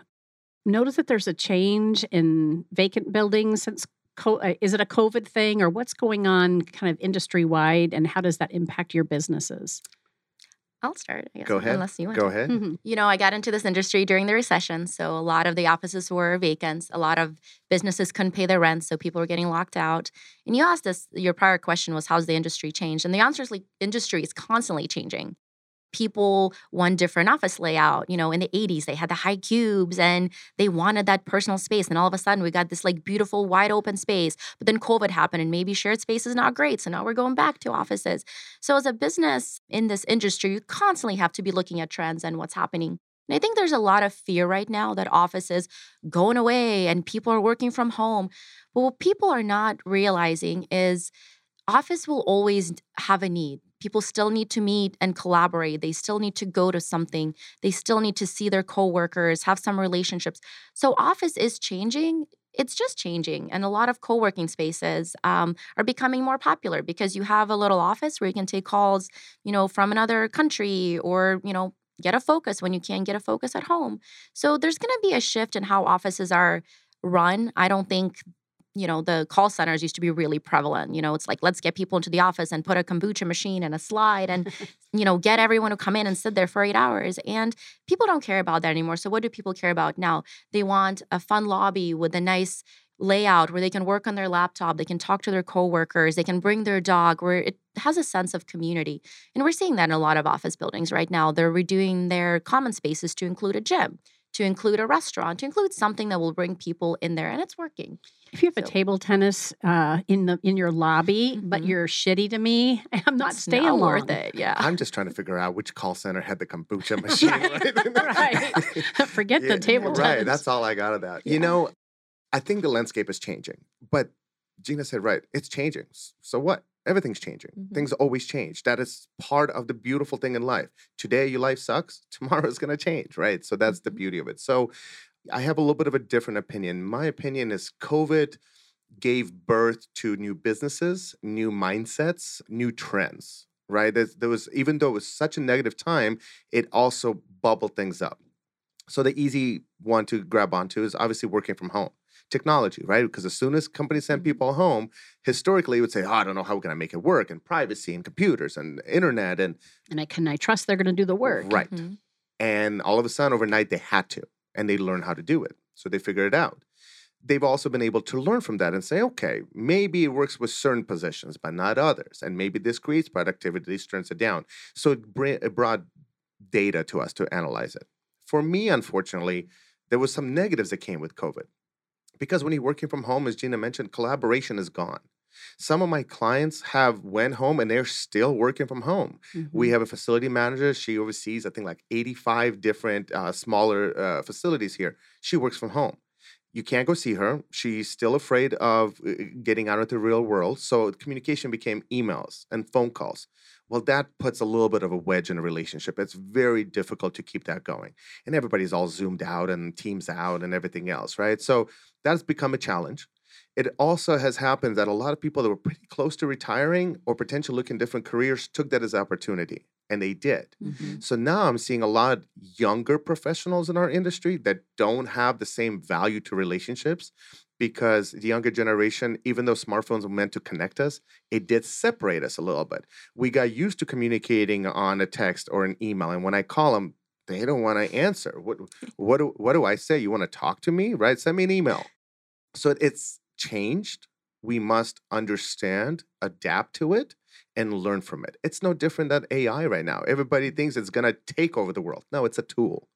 noticed that there's a change in vacant buildings since? Uh, is it a COVID thing, or what's going on, kind of industry wide, and how does that impact your businesses? I'll start. I guess, Go ahead. Unless you want. Go to. ahead. Mm-hmm. You know, I got into this industry during the recession, so a lot of the offices were vacant. A lot of businesses couldn't pay their rent, so people were getting locked out. And you asked us. Your prior question was, "How's the industry changed?" And the answer is, like, industry is constantly changing people want different office layout. You know, in the 80s, they had the high cubes and they wanted that personal space. And all of a sudden, we got this like beautiful, wide open space. But then COVID happened and maybe shared space is not great. So now we're going back to offices. So, as a business in this industry, you constantly have to be looking at trends and what's happening. And I think there's a lot of fear right now that offices going away and people are working from home. But what people are not realizing is office will always have a need people still need to meet and collaborate they still need to go to something they still need to see their coworkers have some relationships. So office is changing it's just changing and a lot of co-working spaces um, are becoming more popular because you have a little office where you can take calls you know from another country or you know get a focus when you can't get a focus at home. So there's going to be a shift in how offices are run. I don't think you know, the call centers used to be really prevalent. You know, it's like, let's get people into the office and put a kombucha machine and a slide and, you know, get everyone to come in and sit there for eight hours. And people don't care about that anymore. So, what do people care about now? They want a fun lobby with a nice layout where they can work on their laptop, they can talk to their coworkers, they can bring their dog, where it has a sense of community. And we're seeing that in a lot of office buildings right now. They're redoing their common spaces to include a gym to include a restaurant, to include something that will bring people in there, and it's working. If you have so. a table tennis uh, in the in your lobby, mm-hmm. but you're shitty to me, I'm not That's staying not worth it. Yeah, I'm just trying to figure out which call center had the kombucha machine. right. right. Forget yeah, the table tennis. Right. That's all I got of that. Yeah. You know, I think the landscape is changing, but Gina said right. It's changing. So what? Everything's changing. Mm-hmm. Things always change. That is part of the beautiful thing in life. Today, your life sucks. Tomorrow is going to change, right? So that's the mm-hmm. beauty of it. So I have a little bit of a different opinion. My opinion is COVID gave birth to new businesses, new mindsets, new trends, right? There, there was, even though it was such a negative time, it also bubbled things up. So the easy one to grab onto is obviously working from home technology, right? Because as soon as companies send mm-hmm. people home, historically it would say, "Oh, I don't know how can I make it work?" and privacy and computers and internet and and I can I trust they're going to do the work, right? Mm-hmm. And all of a sudden, overnight, they had to, and they learned how to do it, so they figured it out. They've also been able to learn from that and say, okay, maybe it works with certain positions, but not others, and maybe this creates productivity, this turns it down. So it, it brought data to us to analyze it. For me, unfortunately, there was some negatives that came with COVID. Because when you're working from home, as Gina mentioned, collaboration is gone. Some of my clients have went home and they're still working from home. Mm-hmm. We have a facility manager. She oversees, I think, like 85 different uh, smaller uh, facilities here. She works from home. You can't go see her. She's still afraid of uh, getting out into the real world. So communication became emails and phone calls. Well, that puts a little bit of a wedge in a relationship. It's very difficult to keep that going. And everybody's all zoomed out and teams out and everything else, right? So that's become a challenge. It also has happened that a lot of people that were pretty close to retiring or potentially looking different careers took that as an opportunity, and they did. Mm-hmm. So now I'm seeing a lot of younger professionals in our industry that don't have the same value to relationships because the younger generation, even though smartphones were meant to connect us, it did separate us a little bit. We got used to communicating on a text or an email, and when I call them, they don't want to answer. What what do, what do I say? You want to talk to me, right? Send me an email. So it's changed, We must understand, adapt to it, and learn from it. It's no different than AI right now. Everybody thinks it's going to take over the world. No, it's a tool.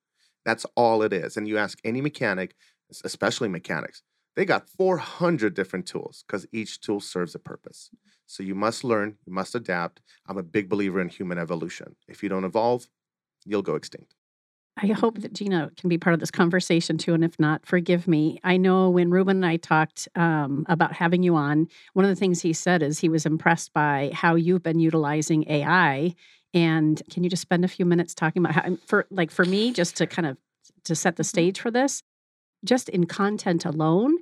That's all it is. And you ask any mechanic, especially mechanics, they got 400 different tools because each tool serves a purpose. So you must learn, you must adapt. I'm a big believer in human evolution. If you don't evolve, you'll go extinct. I hope that Gina can be part of this conversation too. And if not, forgive me. I know when Ruben and I talked um, about having you on, one of the things he said is he was impressed by how you've been utilizing AI. And can you just spend a few minutes talking about how, for like for me, just to kind of to set the stage for this, just in content alone,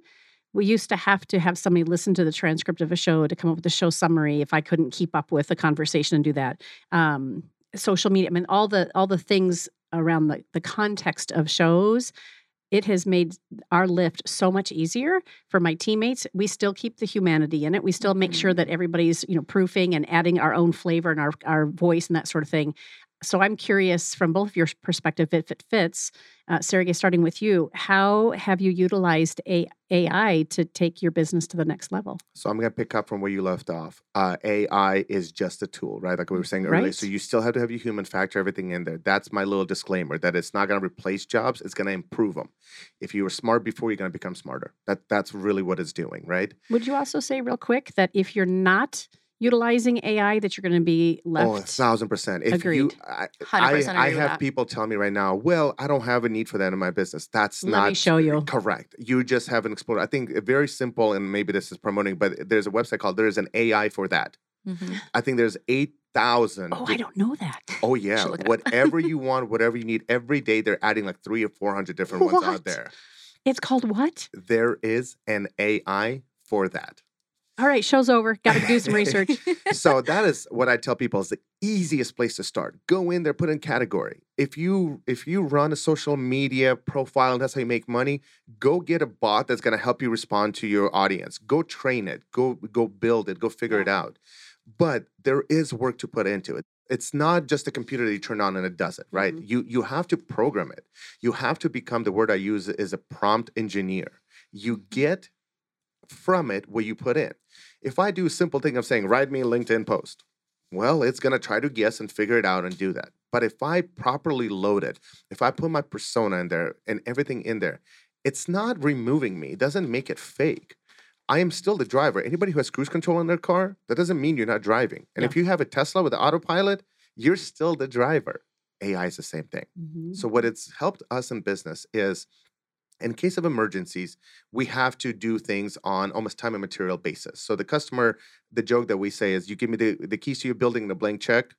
we used to have to have somebody listen to the transcript of a show to come up with a show summary if I couldn't keep up with the conversation and do that. Um, social media, I mean, all the all the things around the, the context of shows it has made our lift so much easier for my teammates. We still keep the humanity in it. We still make sure that Mm-hmm. everybody's you know proofing and adding our own flavor and our, our voice and that sort of thing so i'm curious from both of your perspective if it fits uh, sergei starting with you how have you utilized ai to take your business to the next level So I'm going to pick up from where you left off. Uh, AI is just a tool, right? Like we were saying earlier. Right. So you still have to have your human factor, everything in there. That's my little disclaimer that it's not going to replace jobs. It's going to improve them. If you were smart before, you're going to become smarter. That that's really what it's doing, right? would you also say real quick that if you're not utilizing ai that you're going to be left Oh, a thousand percent. If you, Agreed. I, 100% I, I have people tell me right now, well, I don't have a need for that in my business. That's Let not me show you. correct. You just haven't explored. I think uh, very simple, and maybe this is promoting, but there's a website called There is an AI for that. Mhm. I think there's eight thousand. oh i don't know that Oh yeah, look it up. whatever you want, whatever you need. Every day they're adding like three or four hundred different ones out What? there. it's called what There is an AI for that. All right, show's over. Got to do some research. so that is what I tell people is the easiest place to start. Go in there, put in category. If you if you run a social media profile and that's how you make money, go get a bot that's going to help you respond to your audience. Go train it. Go go build it. Go figure it out. But there is work to put into it. It's not just a computer that you turn on and it does it, right? Mhm. You you have to program it. You have to become the word I use is a prompt engineer. You get from it what you put in. If I do a simple thing of saying, write me a LinkedIn post, well, it's going to try to guess and figure it out and do that. But if I properly load it, if I put my persona in there and everything in there, it's not removing me. It doesn't make it fake. I am still the driver. Anybody who has cruise control in their car, that doesn't mean you're not driving. And if you have a Tesla with the autopilot, you're still the driver. AI is the same thing. Mhm. So what it's helped us in business is in case of emergencies, we have to do things on almost time and material basis. So the customer, the joke that we say is you give me the, the keys to your building and a blank check,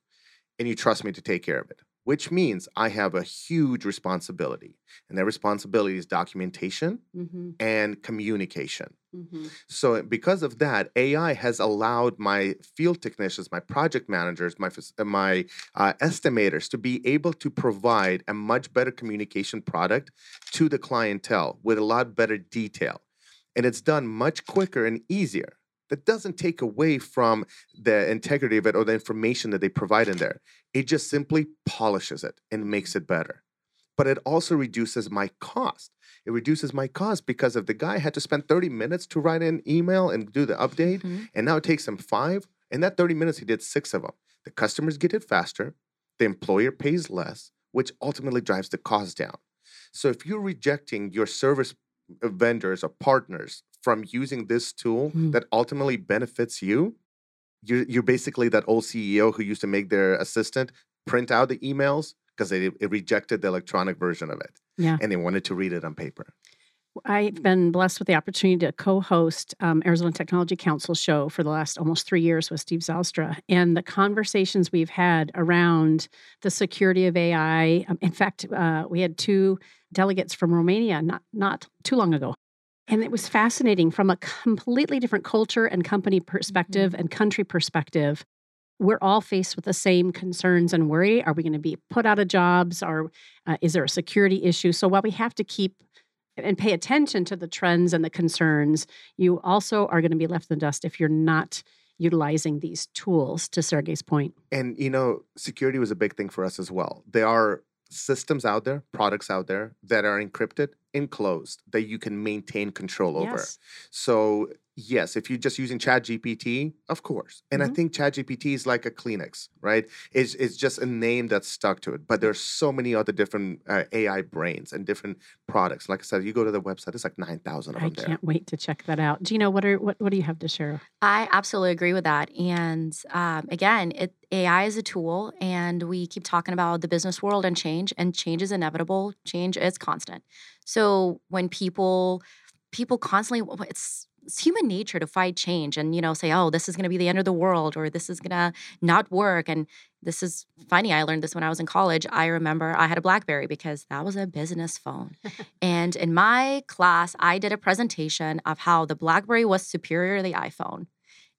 and you trust me to take care of it, which means I have a huge responsibility. And that responsibility is documentation Mhm. and communication. Mhm. So because of that, AI has allowed my field technicians, my project managers, my uh, my uh, estimators to be able to provide a much better communication product to the clientele with a lot better detail, and it's done much quicker and easier. That doesn't take away from the integrity of it or the information that they provide in there. It just simply polishes it and makes it better. But it also reduces my cost it reduces my cost because if the guy had to spend 30 minutes to write an email and do the update Mhm. and now it takes him five in that 30 minutes he did six of them the customers get it faster the employer pays less which ultimately drives the cost down so if you're rejecting your service uh, vendors or partners from using this tool Hmm. that ultimately benefits you you're, you're basically that old ceo who used to make their assistant print out the emails because they it rejected the electronic version of it Yeah. and they wanted to read it on paper I've been blessed with the opportunity to co-host um, Arizona Technology Council show for the last almost three years with Steve Zylstra, and the conversations we've had around the security of AI. um, in fact, uh, we had two delegates from Romania not not too long ago, and it was fascinating from a completely different culture and company perspective and country perspective. We're all faced with the same concerns and worry. Are we going to be put out of jobs? Or uh, is there a security issue? So while we have to keep and pay attention to the trends and the concerns, you also are going to be left in the dust if you're not utilizing these tools, to Sergei's point. And you know, security was a big thing for us as well. There are systems out there, products out there that are encrypted enclosed that you can maintain control over. Yes. So yes, if you're just using Chat GPT, of course. And I Mhm. think Chat GPT is like a Kleenex, right? It's, it's just a name that's stuck to it. But there's so many other different uh, AI brains and different products. Like I said, you go to the website, it's like 9,000 of them there. I can't wait to check that out. Gina, what are what what do you have to share? I absolutely agree with that. And um, again, it, AI is a tool, and we keep talking about the business world and change, and change is inevitable. Change is constant. So when people people constantly, it's it's human nature to fight change and you know say oh this is going to be the end of the world or this is going to not work and this is funny i learned this when i was in college i remember i had a blackberry because that was a business phone. And in my class i did a presentation of how the blackberry was superior to the iphone.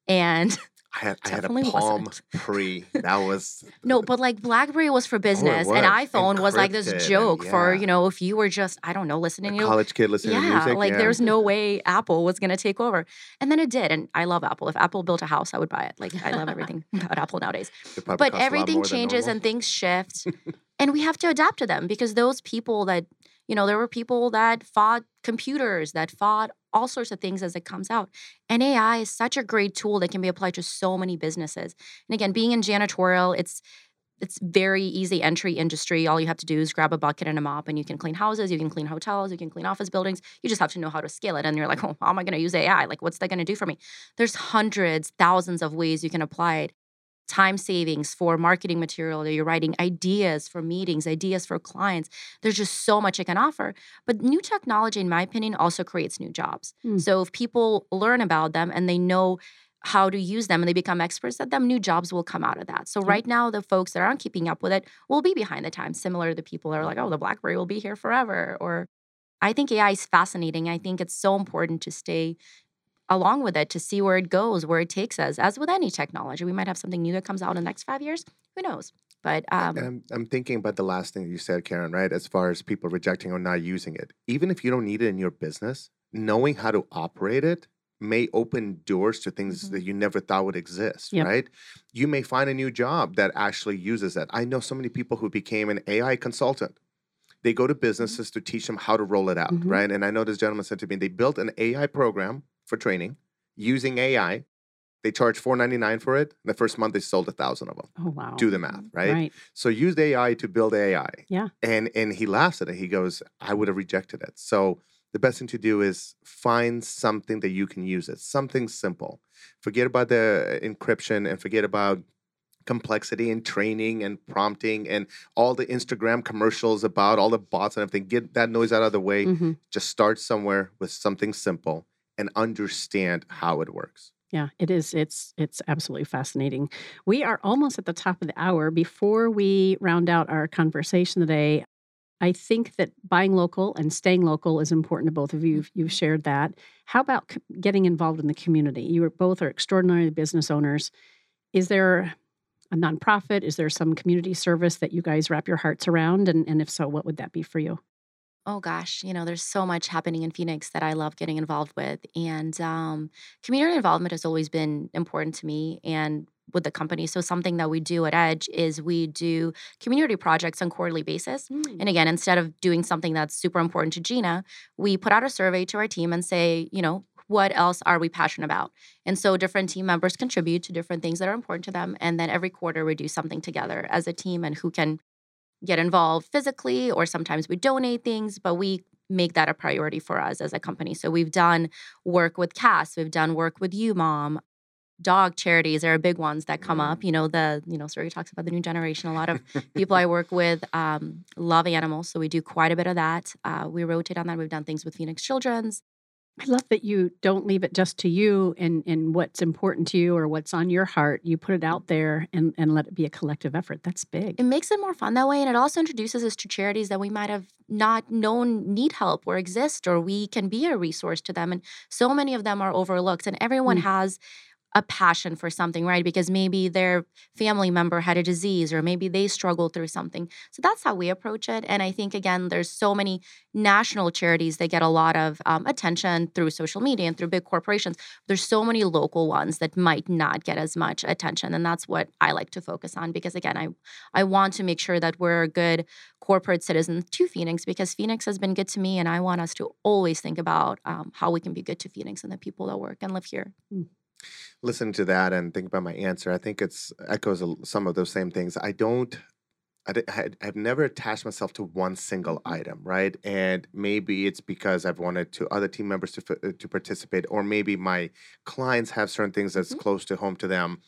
And I had, I had a Palm wasn't. Pre. That was no but like blackberry was for oh, business and was. iphone was like this Encrypted and- joke for you know if you were just i don't know a listening to college kid listening to yeah, music. like yeah. there's no way Apple was going to take over. And then it did. And I love Apple. If Apple built a house, I would buy it. Like I love everything about Apple nowadays. But a everything changes and things shift. and we have to adapt to them because those people that, you know, there were people that fought computers, that fought all sorts of things as it comes out. And AI is such a great tool that can be applied to so many businesses. And again, being in janitorial, it's it's very easy entry industry. All you have to do is grab a bucket and a mop, and you can clean houses, you can clean hotels, you can clean office buildings. You just have to know how to scale it. And you're like, oh, how am I going to use AI? Like, what's that going to do for me? There's hundreds, thousands of ways you can apply it. Time savings for marketing material that you're writing, ideas for meetings, ideas for clients. There's just so much it can offer. But new technology, in my opinion, also creates new jobs. Hmm. So if people learn about them and they know how to use them and they become experts at them, new jobs will come out of that. So right now, the folks that aren't keeping up with it will be behind the times, similar to the people that are like, oh, the BlackBerry will be here forever. Or I think AI is fascinating. I think it's so important to stay along with it to see where it goes, where it takes us. As with any technology, we might have something new that comes out in the next five years. Who knows? But um, I'm, I'm thinking about the last thing you said, Karen, right? As far as people rejecting or not using it. Even if you don't need it in your business, knowing how to operate it may open doors to things Mhm. that you never thought would exist, Yep. right? You may find a new job that actually uses it. I know so many people who became an AI consultant. They go to businesses to teach them how to roll it out, Mhm. right? And I know this gentleman said to me, they built an AI program for training using AI. They charge $4.99 for it. The first month, they sold a thousand of them. Oh wow. Do the math, right? Right. So use AI to build AI. Yeah. And and he laughs at it. He goes, I would have rejected it. So the best thing to do is find something that you can use it. Something simple. Forget about the encryption and forget about complexity and training and prompting and all the Instagram commercials about all the bots and everything. Get that noise out of the way. Mhm. Just start somewhere with something simple and understand how it works. Yeah, it is. It's it's absolutely fascinating. We are almost at the top of the hour. Before we round out our conversation today, I think that buying local and staying local is important to both of you. Mm-hmm. You've, you've shared that. How about getting involved in the community? You are both are extraordinary business owners. Is there a nonprofit? Is there some community service that you guys wrap your hearts around? And, and if so, what would that be for you? Oh gosh, you know, there's so much happening in Phoenix that I love getting involved with. And um, community involvement has always been important to me and with the company. So something that we do at Edge is we do community projects on quarterly basis. And again, instead of doing something that's super important to Gina, we put out a survey to our team and say, you know, what else are we passionate about? And so different team members contribute to different things that are important to them. And then every quarter we do something together as a team and who can get involved physically, or sometimes we donate things, but we make that a priority for us as a company. So we've done work with CASS, we've done work with UMOM. Dog charities are big ones that come up. You know, the, you know, Suri talks about the new generation. A lot of people I work with um, love animals. So we do quite a bit of that. Uh, we rotate on that. We've done things with Phoenix Children's. I love that you don't leave it just to you and, and what's important to you or what's on your heart. You put it out there and, and let it be a collective effort. That's big. It makes it more fun that way. And it also introduces us to charities that we might have not known need help or exist, or we can be a resource to them. And so many of them are overlooked, and everyone Mm. has a passion for something, right? Because maybe their family member had a disease or maybe they struggled through something. So that's how we approach it. And I think, again, there's so many national charities that get a lot of um, attention through social media and through big corporations. There's so many local ones that might not get as much attention. And that's what I like to focus on because, again, I, I want to make sure that we're a good corporate citizen to Phoenix because Phoenix has been good to me. And I want us to always think about um, how we can be good to Phoenix and the people that work and live here. Mm listen to that and think about my answer, I think it's echoes some of those same things. I don't. I, I've never attached myself to one single mm-hmm. item, right? And maybe it's because I've wanted to other team members to to participate, or maybe my clients have certain things that's mm-hmm. close to home to them.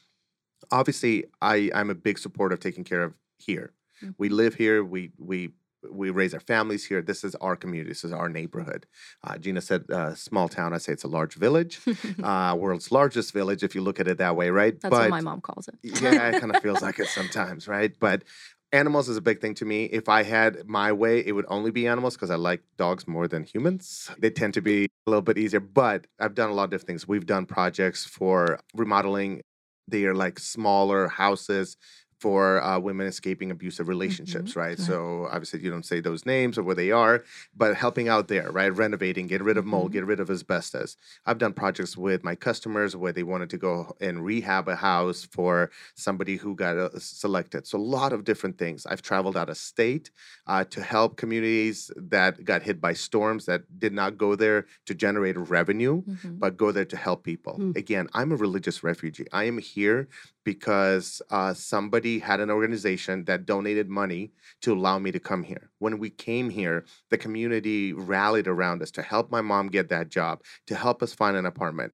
Obviously, I I'm a big supporter of taking care of here. Mm-hmm. We live here. We we we raise our families here. This is our community. This is our neighborhood. Uh, Gina said, uh, "Small town." I say it's a large village, uh, world's largest village, if you look at it that way, right? That's but, what my mom calls it. yeah, it kind of feels like it sometimes, right? But animals is a big thing to me. If I had my way, it would only be animals because I like dogs more than humans. They tend to be a little bit easier. But I've done a lot of different things. We've done projects for remodeling. They are like smaller houses for uh, women escaping abusive relationships, mm-hmm. right? So obviously you don't say those names or where they are, but helping out there, right? Renovating, get rid of mold, mm-hmm. get rid of asbestos. I've done projects with my customers where they wanted to go and rehab a house for somebody who got uh, selected. So a lot of different things. I've traveled out of state uh, to help communities that got hit by storms that did not go there to generate revenue, mm-hmm. but go there to help people. Mm. Again, I'm a religious refugee. I am here because uh, somebody had an organization that donated money to allow me to come here. When we came here, the community rallied around us to help my mom get that job, to help us find an apartment.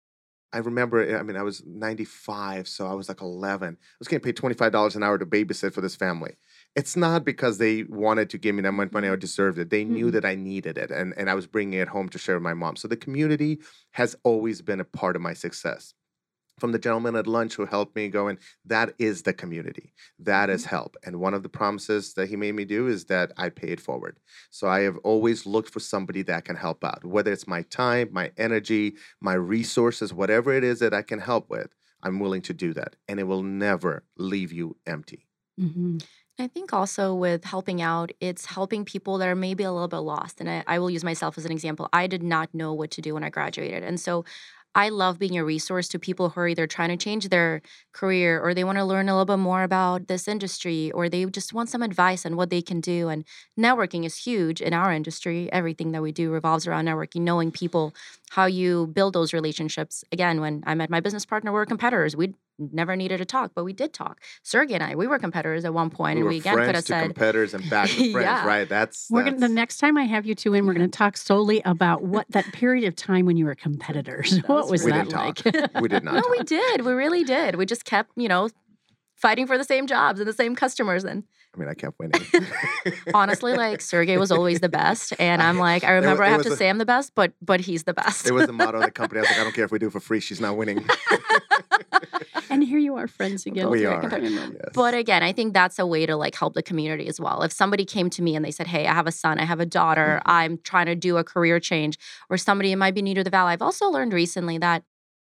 I remember, I mean, I was 95, so I was like 11. I was getting paid $25 an hour to babysit for this family. It's not because they wanted to give me that much money or deserved it. They knew mm-hmm. that I needed it, and, and I was bringing it home to share with my mom. So the community has always been a part of my success from the gentleman at lunch who helped me going that is the community that is mm-hmm. help and one of the promises that he made me do is that i pay it forward so i have always looked for somebody that can help out whether it's my time my energy my resources whatever it is that i can help with i'm willing to do that and it will never leave you empty mm-hmm. I think also with helping out, it's helping people that are maybe a little bit lost. And I, I, will use myself as an example. I did not know what to do when I graduated. And so I love being a resource to people who are either trying to change their career or they want to learn a little bit more about this industry or they just want some advice on what they can do. And networking is huge in our industry. Everything that we do revolves around networking, knowing people, how you build those relationships. Again, when I met my business partner, we are competitors. We never needed to talk, but we did talk. Sergei and I, we were competitors at one point, we and we again could have said competitors and back to friends, yeah. right? That's, we're that's... Gonna, the next time I have you two in, we're going to talk solely about what that period of time when you were competitors. what was we that like? we did not. No, talk. we did. We really did. We just kept, you know, fighting for the same jobs and the same customers and I mean, I kept winning. Honestly, like Sergei was always the best, and I'm like, I remember was, I have to a, say I'm the best, but but he's the best. it was the motto of the company. I was like, I don't care if we do it for free. She's not winning. And here you are, friends again. We are. Yes. But again, I think that's a way to like help the community as well. If somebody came to me and they said, "Hey, I have a son, I have a daughter, mm-hmm. I'm trying to do a career change," or somebody might be new to the valley. I've also learned recently that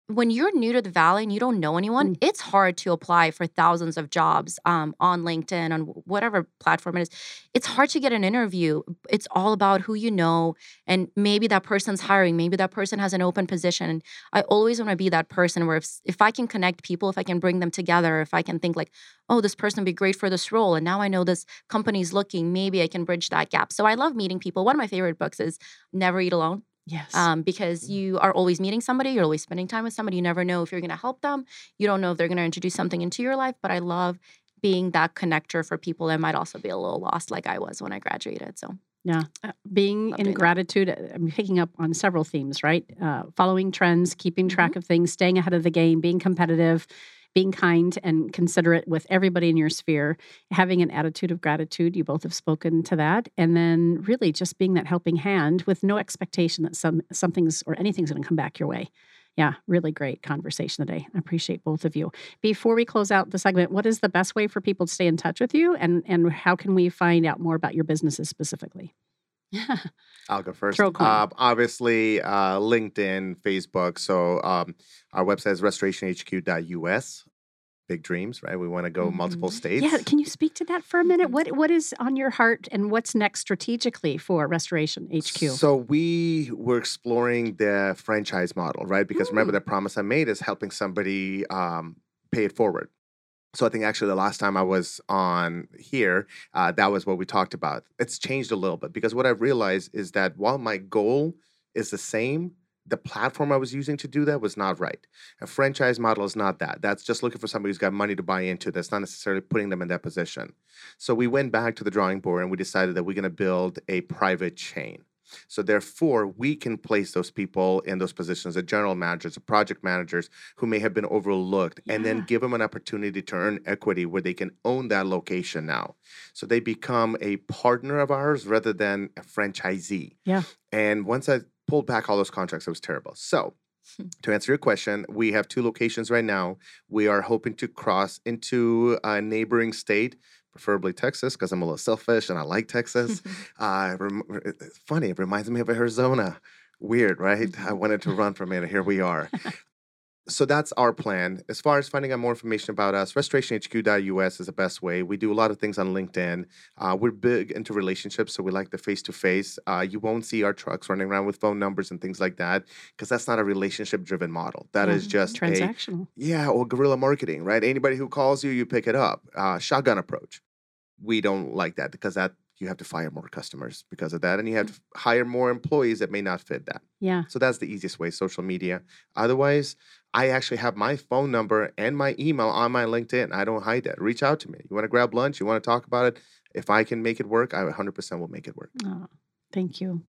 when you're new to the valley and you don't know anyone, mm. it's hard to apply for thousands of jobs um, on LinkedIn, on whatever platform it is. It's hard to get an interview. It's all about who you know, and maybe that person's hiring, maybe that person has an open position. I always want to be that person where if, if I can connect people, if I can bring them together, if I can think like, oh, this person would be great for this role, and now I know this company's looking, maybe I can bridge that gap. So I love meeting people. One of my favorite books is Never Eat Alone Yes. Um, because you are always meeting somebody, you're always spending time with somebody. You never know if you're going to help them. You don't know if they're going to introduce something into your life. But I love being that connector for people that might also be a little lost, like I was when I graduated. So. Yeah, uh, being in gratitude, that. Uh, I'm picking up on several themes, right? Uh, following trends, keeping track mm-hmm. of things, staying ahead of the game, being competitive, being kind and considerate with everybody in your sphere, having an attitude of gratitude. You both have spoken to that. And then really just being that helping hand with no expectation that some something's or anything's going to come back your way. Yeah, really great conversation today. I appreciate both of you. Before we close out the segment, what is the best way for people to stay in touch with you and and how can we find out more about your businesses specifically? I'll go first. Throw a coin. Uh, obviously, uh, LinkedIn, Facebook. So um, our website is restorationhq.us. Big dreams, right? We want to go multiple Mhm. states. yeah, can you speak to that for a minute? Mhm. What what is on your heart and what's next strategically for Restoration HQ? So we were exploring the franchise model, right? Because remember, Mm. the promise I made is helping somebody um, pay it forward. So I think actually the last time I was on here, uh, that was what we talked about. It's changed a little bit because what I've realized is that while my goal is the same, the platform I was using to do that was not right. A franchise model is not that. That's just looking for somebody who's got money to buy into. That's not necessarily putting them in that position. So we went back to the drawing board and we decided that we're going to build a private chain. So therefore, we can place those people in those positions, the general managers, the project managers who may have been overlooked, and then give them an opportunity to earn equity where they can own that location now. So they become a partner of ours rather than a franchisee. Yeah. And once I pulled back all those contracts, it was terrible. So to answer your question, we have two locations right now. We are hoping to cross into a neighboring state, preferably Texas, because I'm a little selfish and I like Texas. uh, it's funny, it reminds me of Arizona. Weird, right? I wanted to run from it, and here we are. so that's our plan. As far as finding out more information about us, restorationhq.us is the best way. We do a lot of things on LinkedIn. Uh, we're big into relationships, so we like the face to face. You won't see our trucks running around with phone numbers and things like that because that's not a relationship driven model. That is just a transactional. yeah, or guerrilla marketing, right? Anybody who calls you, you pick it up. Uh, shotgun approach. We don't like that because that you have to fire more customers because of that, and you have to hire more employees that may not fit that. Yeah. So that's the easiest way, social media. Otherwise, I actually have my phone number and my email on my LinkedIn. I don't hide that. Reach out to me. You want to grab lunch? You want to talk about it? If I can make it work, I 100% will make it work. Oh, thank you.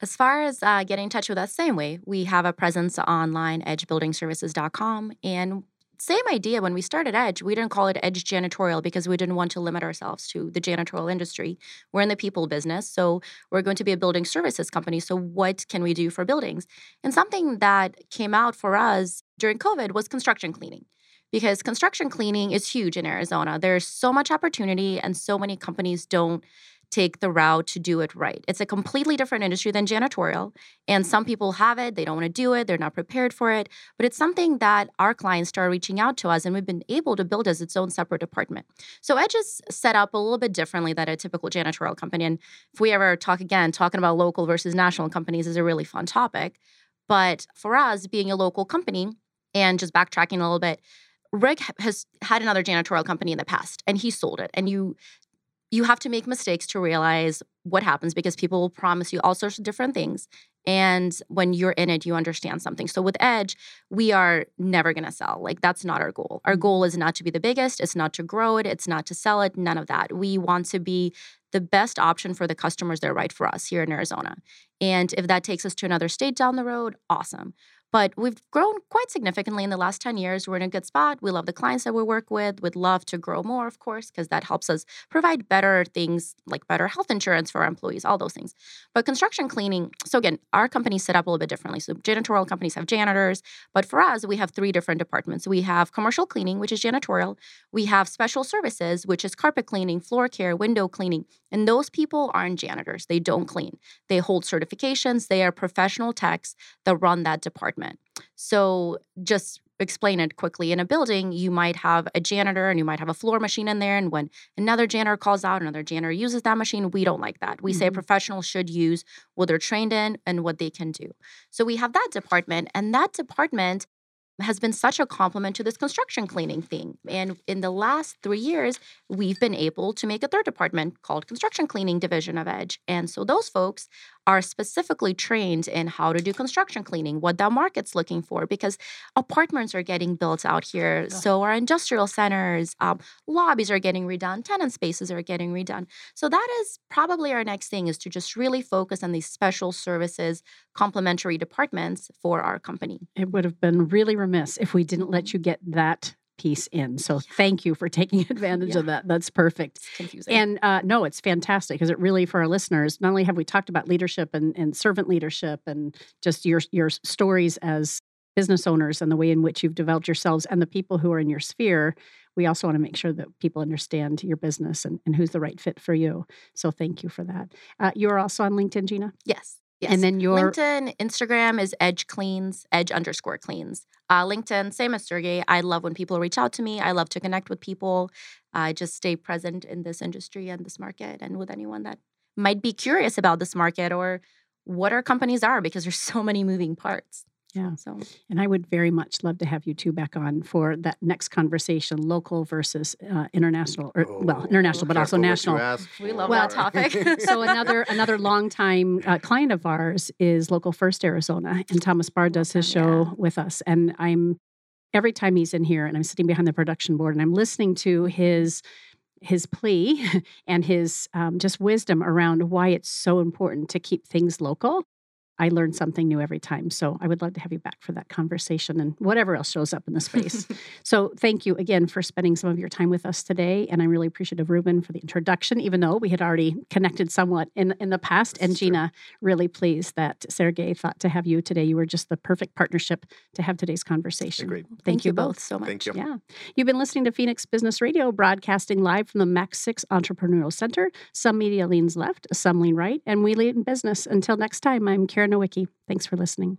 As far as uh, getting in touch with us, same way. We have a presence online, edgebuildingservices.com. And same idea when we started Edge, we didn't call it Edge Janitorial because we didn't want to limit ourselves to the janitorial industry. We're in the people business, so we're going to be a building services company. So, what can we do for buildings? And something that came out for us during COVID was construction cleaning. Because construction cleaning is huge in Arizona. There's so much opportunity, and so many companies don't take the route to do it right. It's a completely different industry than janitorial. And some people have it, they don't want to do it, they're not prepared for it. But it's something that our clients start reaching out to us, and we've been able to build as its own separate department. So Edge is set up a little bit differently than a typical janitorial company. And if we ever talk again, talking about local versus national companies is a really fun topic. But for us, being a local company, and just backtracking a little bit, Rick has had another janitorial company in the past, and he sold it. And you you have to make mistakes to realize what happens because people will promise you all sorts of different things. And when you're in it, you understand something. So with Edge, we are never going to sell. Like, that's not our goal. Our mm-hmm. goal is not to be the biggest, it's not to grow it, it's not to sell it, none of that. We want to be the best option for the customers that are right for us here in Arizona. And if that takes us to another state down the road, awesome. But we've grown quite significantly in the last 10 years. We're in a good spot. We love the clients that we work with. We'd love to grow more, of course, because that helps us provide better things like better health insurance for our employees, all those things. But construction cleaning, so again, our company's set up a little bit differently. So janitorial companies have janitors, but for us, we have three different departments. We have commercial cleaning, which is janitorial. We have special services, which is carpet cleaning, floor care, window cleaning. And those people aren't janitors. They don't clean. They hold certifications. They are professional techs that run that department. So just explain it quickly. In a building, you might have a janitor and you might have a floor machine in there. And when another janitor calls out, another janitor uses that machine, we don't like that. We say a Mhm. professional should use what they're trained in and what they can do. So we have that department, and that department has been such a compliment to this construction cleaning thing. And in the last three years, we've been able to make a third department called Construction Cleaning Division of Edge. And so those folks are specifically trained in how to do construction cleaning, what that market's looking for, because apartments are getting built out here. Yeah. So our industrial centers, um, lobbies are getting redone, tenant spaces are getting redone. So that is probably our next thing is to just really focus on these special services, complementary departments for our company. It would have been really remiss if we didn't let you get that piece in. So thank you for taking advantage of that. That's perfect. It's confusing. And uh, no, it's fantastic because it really, for our listeners, not only have we talked about leadership and, and servant leadership and just your your stories as business owners and the way in which you've developed yourselves and the people who are in your sphere, we also want to make sure that people understand your business and, and who's the right fit for you. So thank you for that. Uh, you're also on LinkedIn, Gina? Yes. Yes. And then your LinkedIn, Instagram is Edge Cleans, Edge underscore Cleans. Uh, LinkedIn, same as Sergei. I love when people reach out to me. I love to connect with people. I just stay present in this industry and this market, and with anyone that might be curious about this market or what our companies are, because there's so many moving parts. Yeah. So And I would very much love to have you two back on for that next conversation, local versus uh, international, or well, Oh, international, but also careful what you national. We love for. that topic. so another another longtime uh, client of ours is Local First Arizona, and Thomas Barr does his show Welcome, with us. And I'm every time he's in here, and I'm sitting behind the production board, and I'm listening to his his plea and his um, just wisdom around why it's so important to keep things local. I learn something new every time. So I would love to have you back for that conversation and whatever else shows up in the space. So thank you again for spending some of your time with us today. And I'm really appreciative, Ruben, for the introduction, even though we had already connected somewhat in, in the past. And That's true. Gina, really pleased that Sergei thought to have you today. You were just the perfect partnership to have today's conversation. Agreed. Thank, Thank you you both. both so much. Thank you. Yeah. You've been listening to Phoenix Business Radio, broadcasting live from the Max 6 Entrepreneurial Center. Some media leans left, some lean right, and we lean in business. Until next time, I'm Karen Nowicki. Thanks for listening.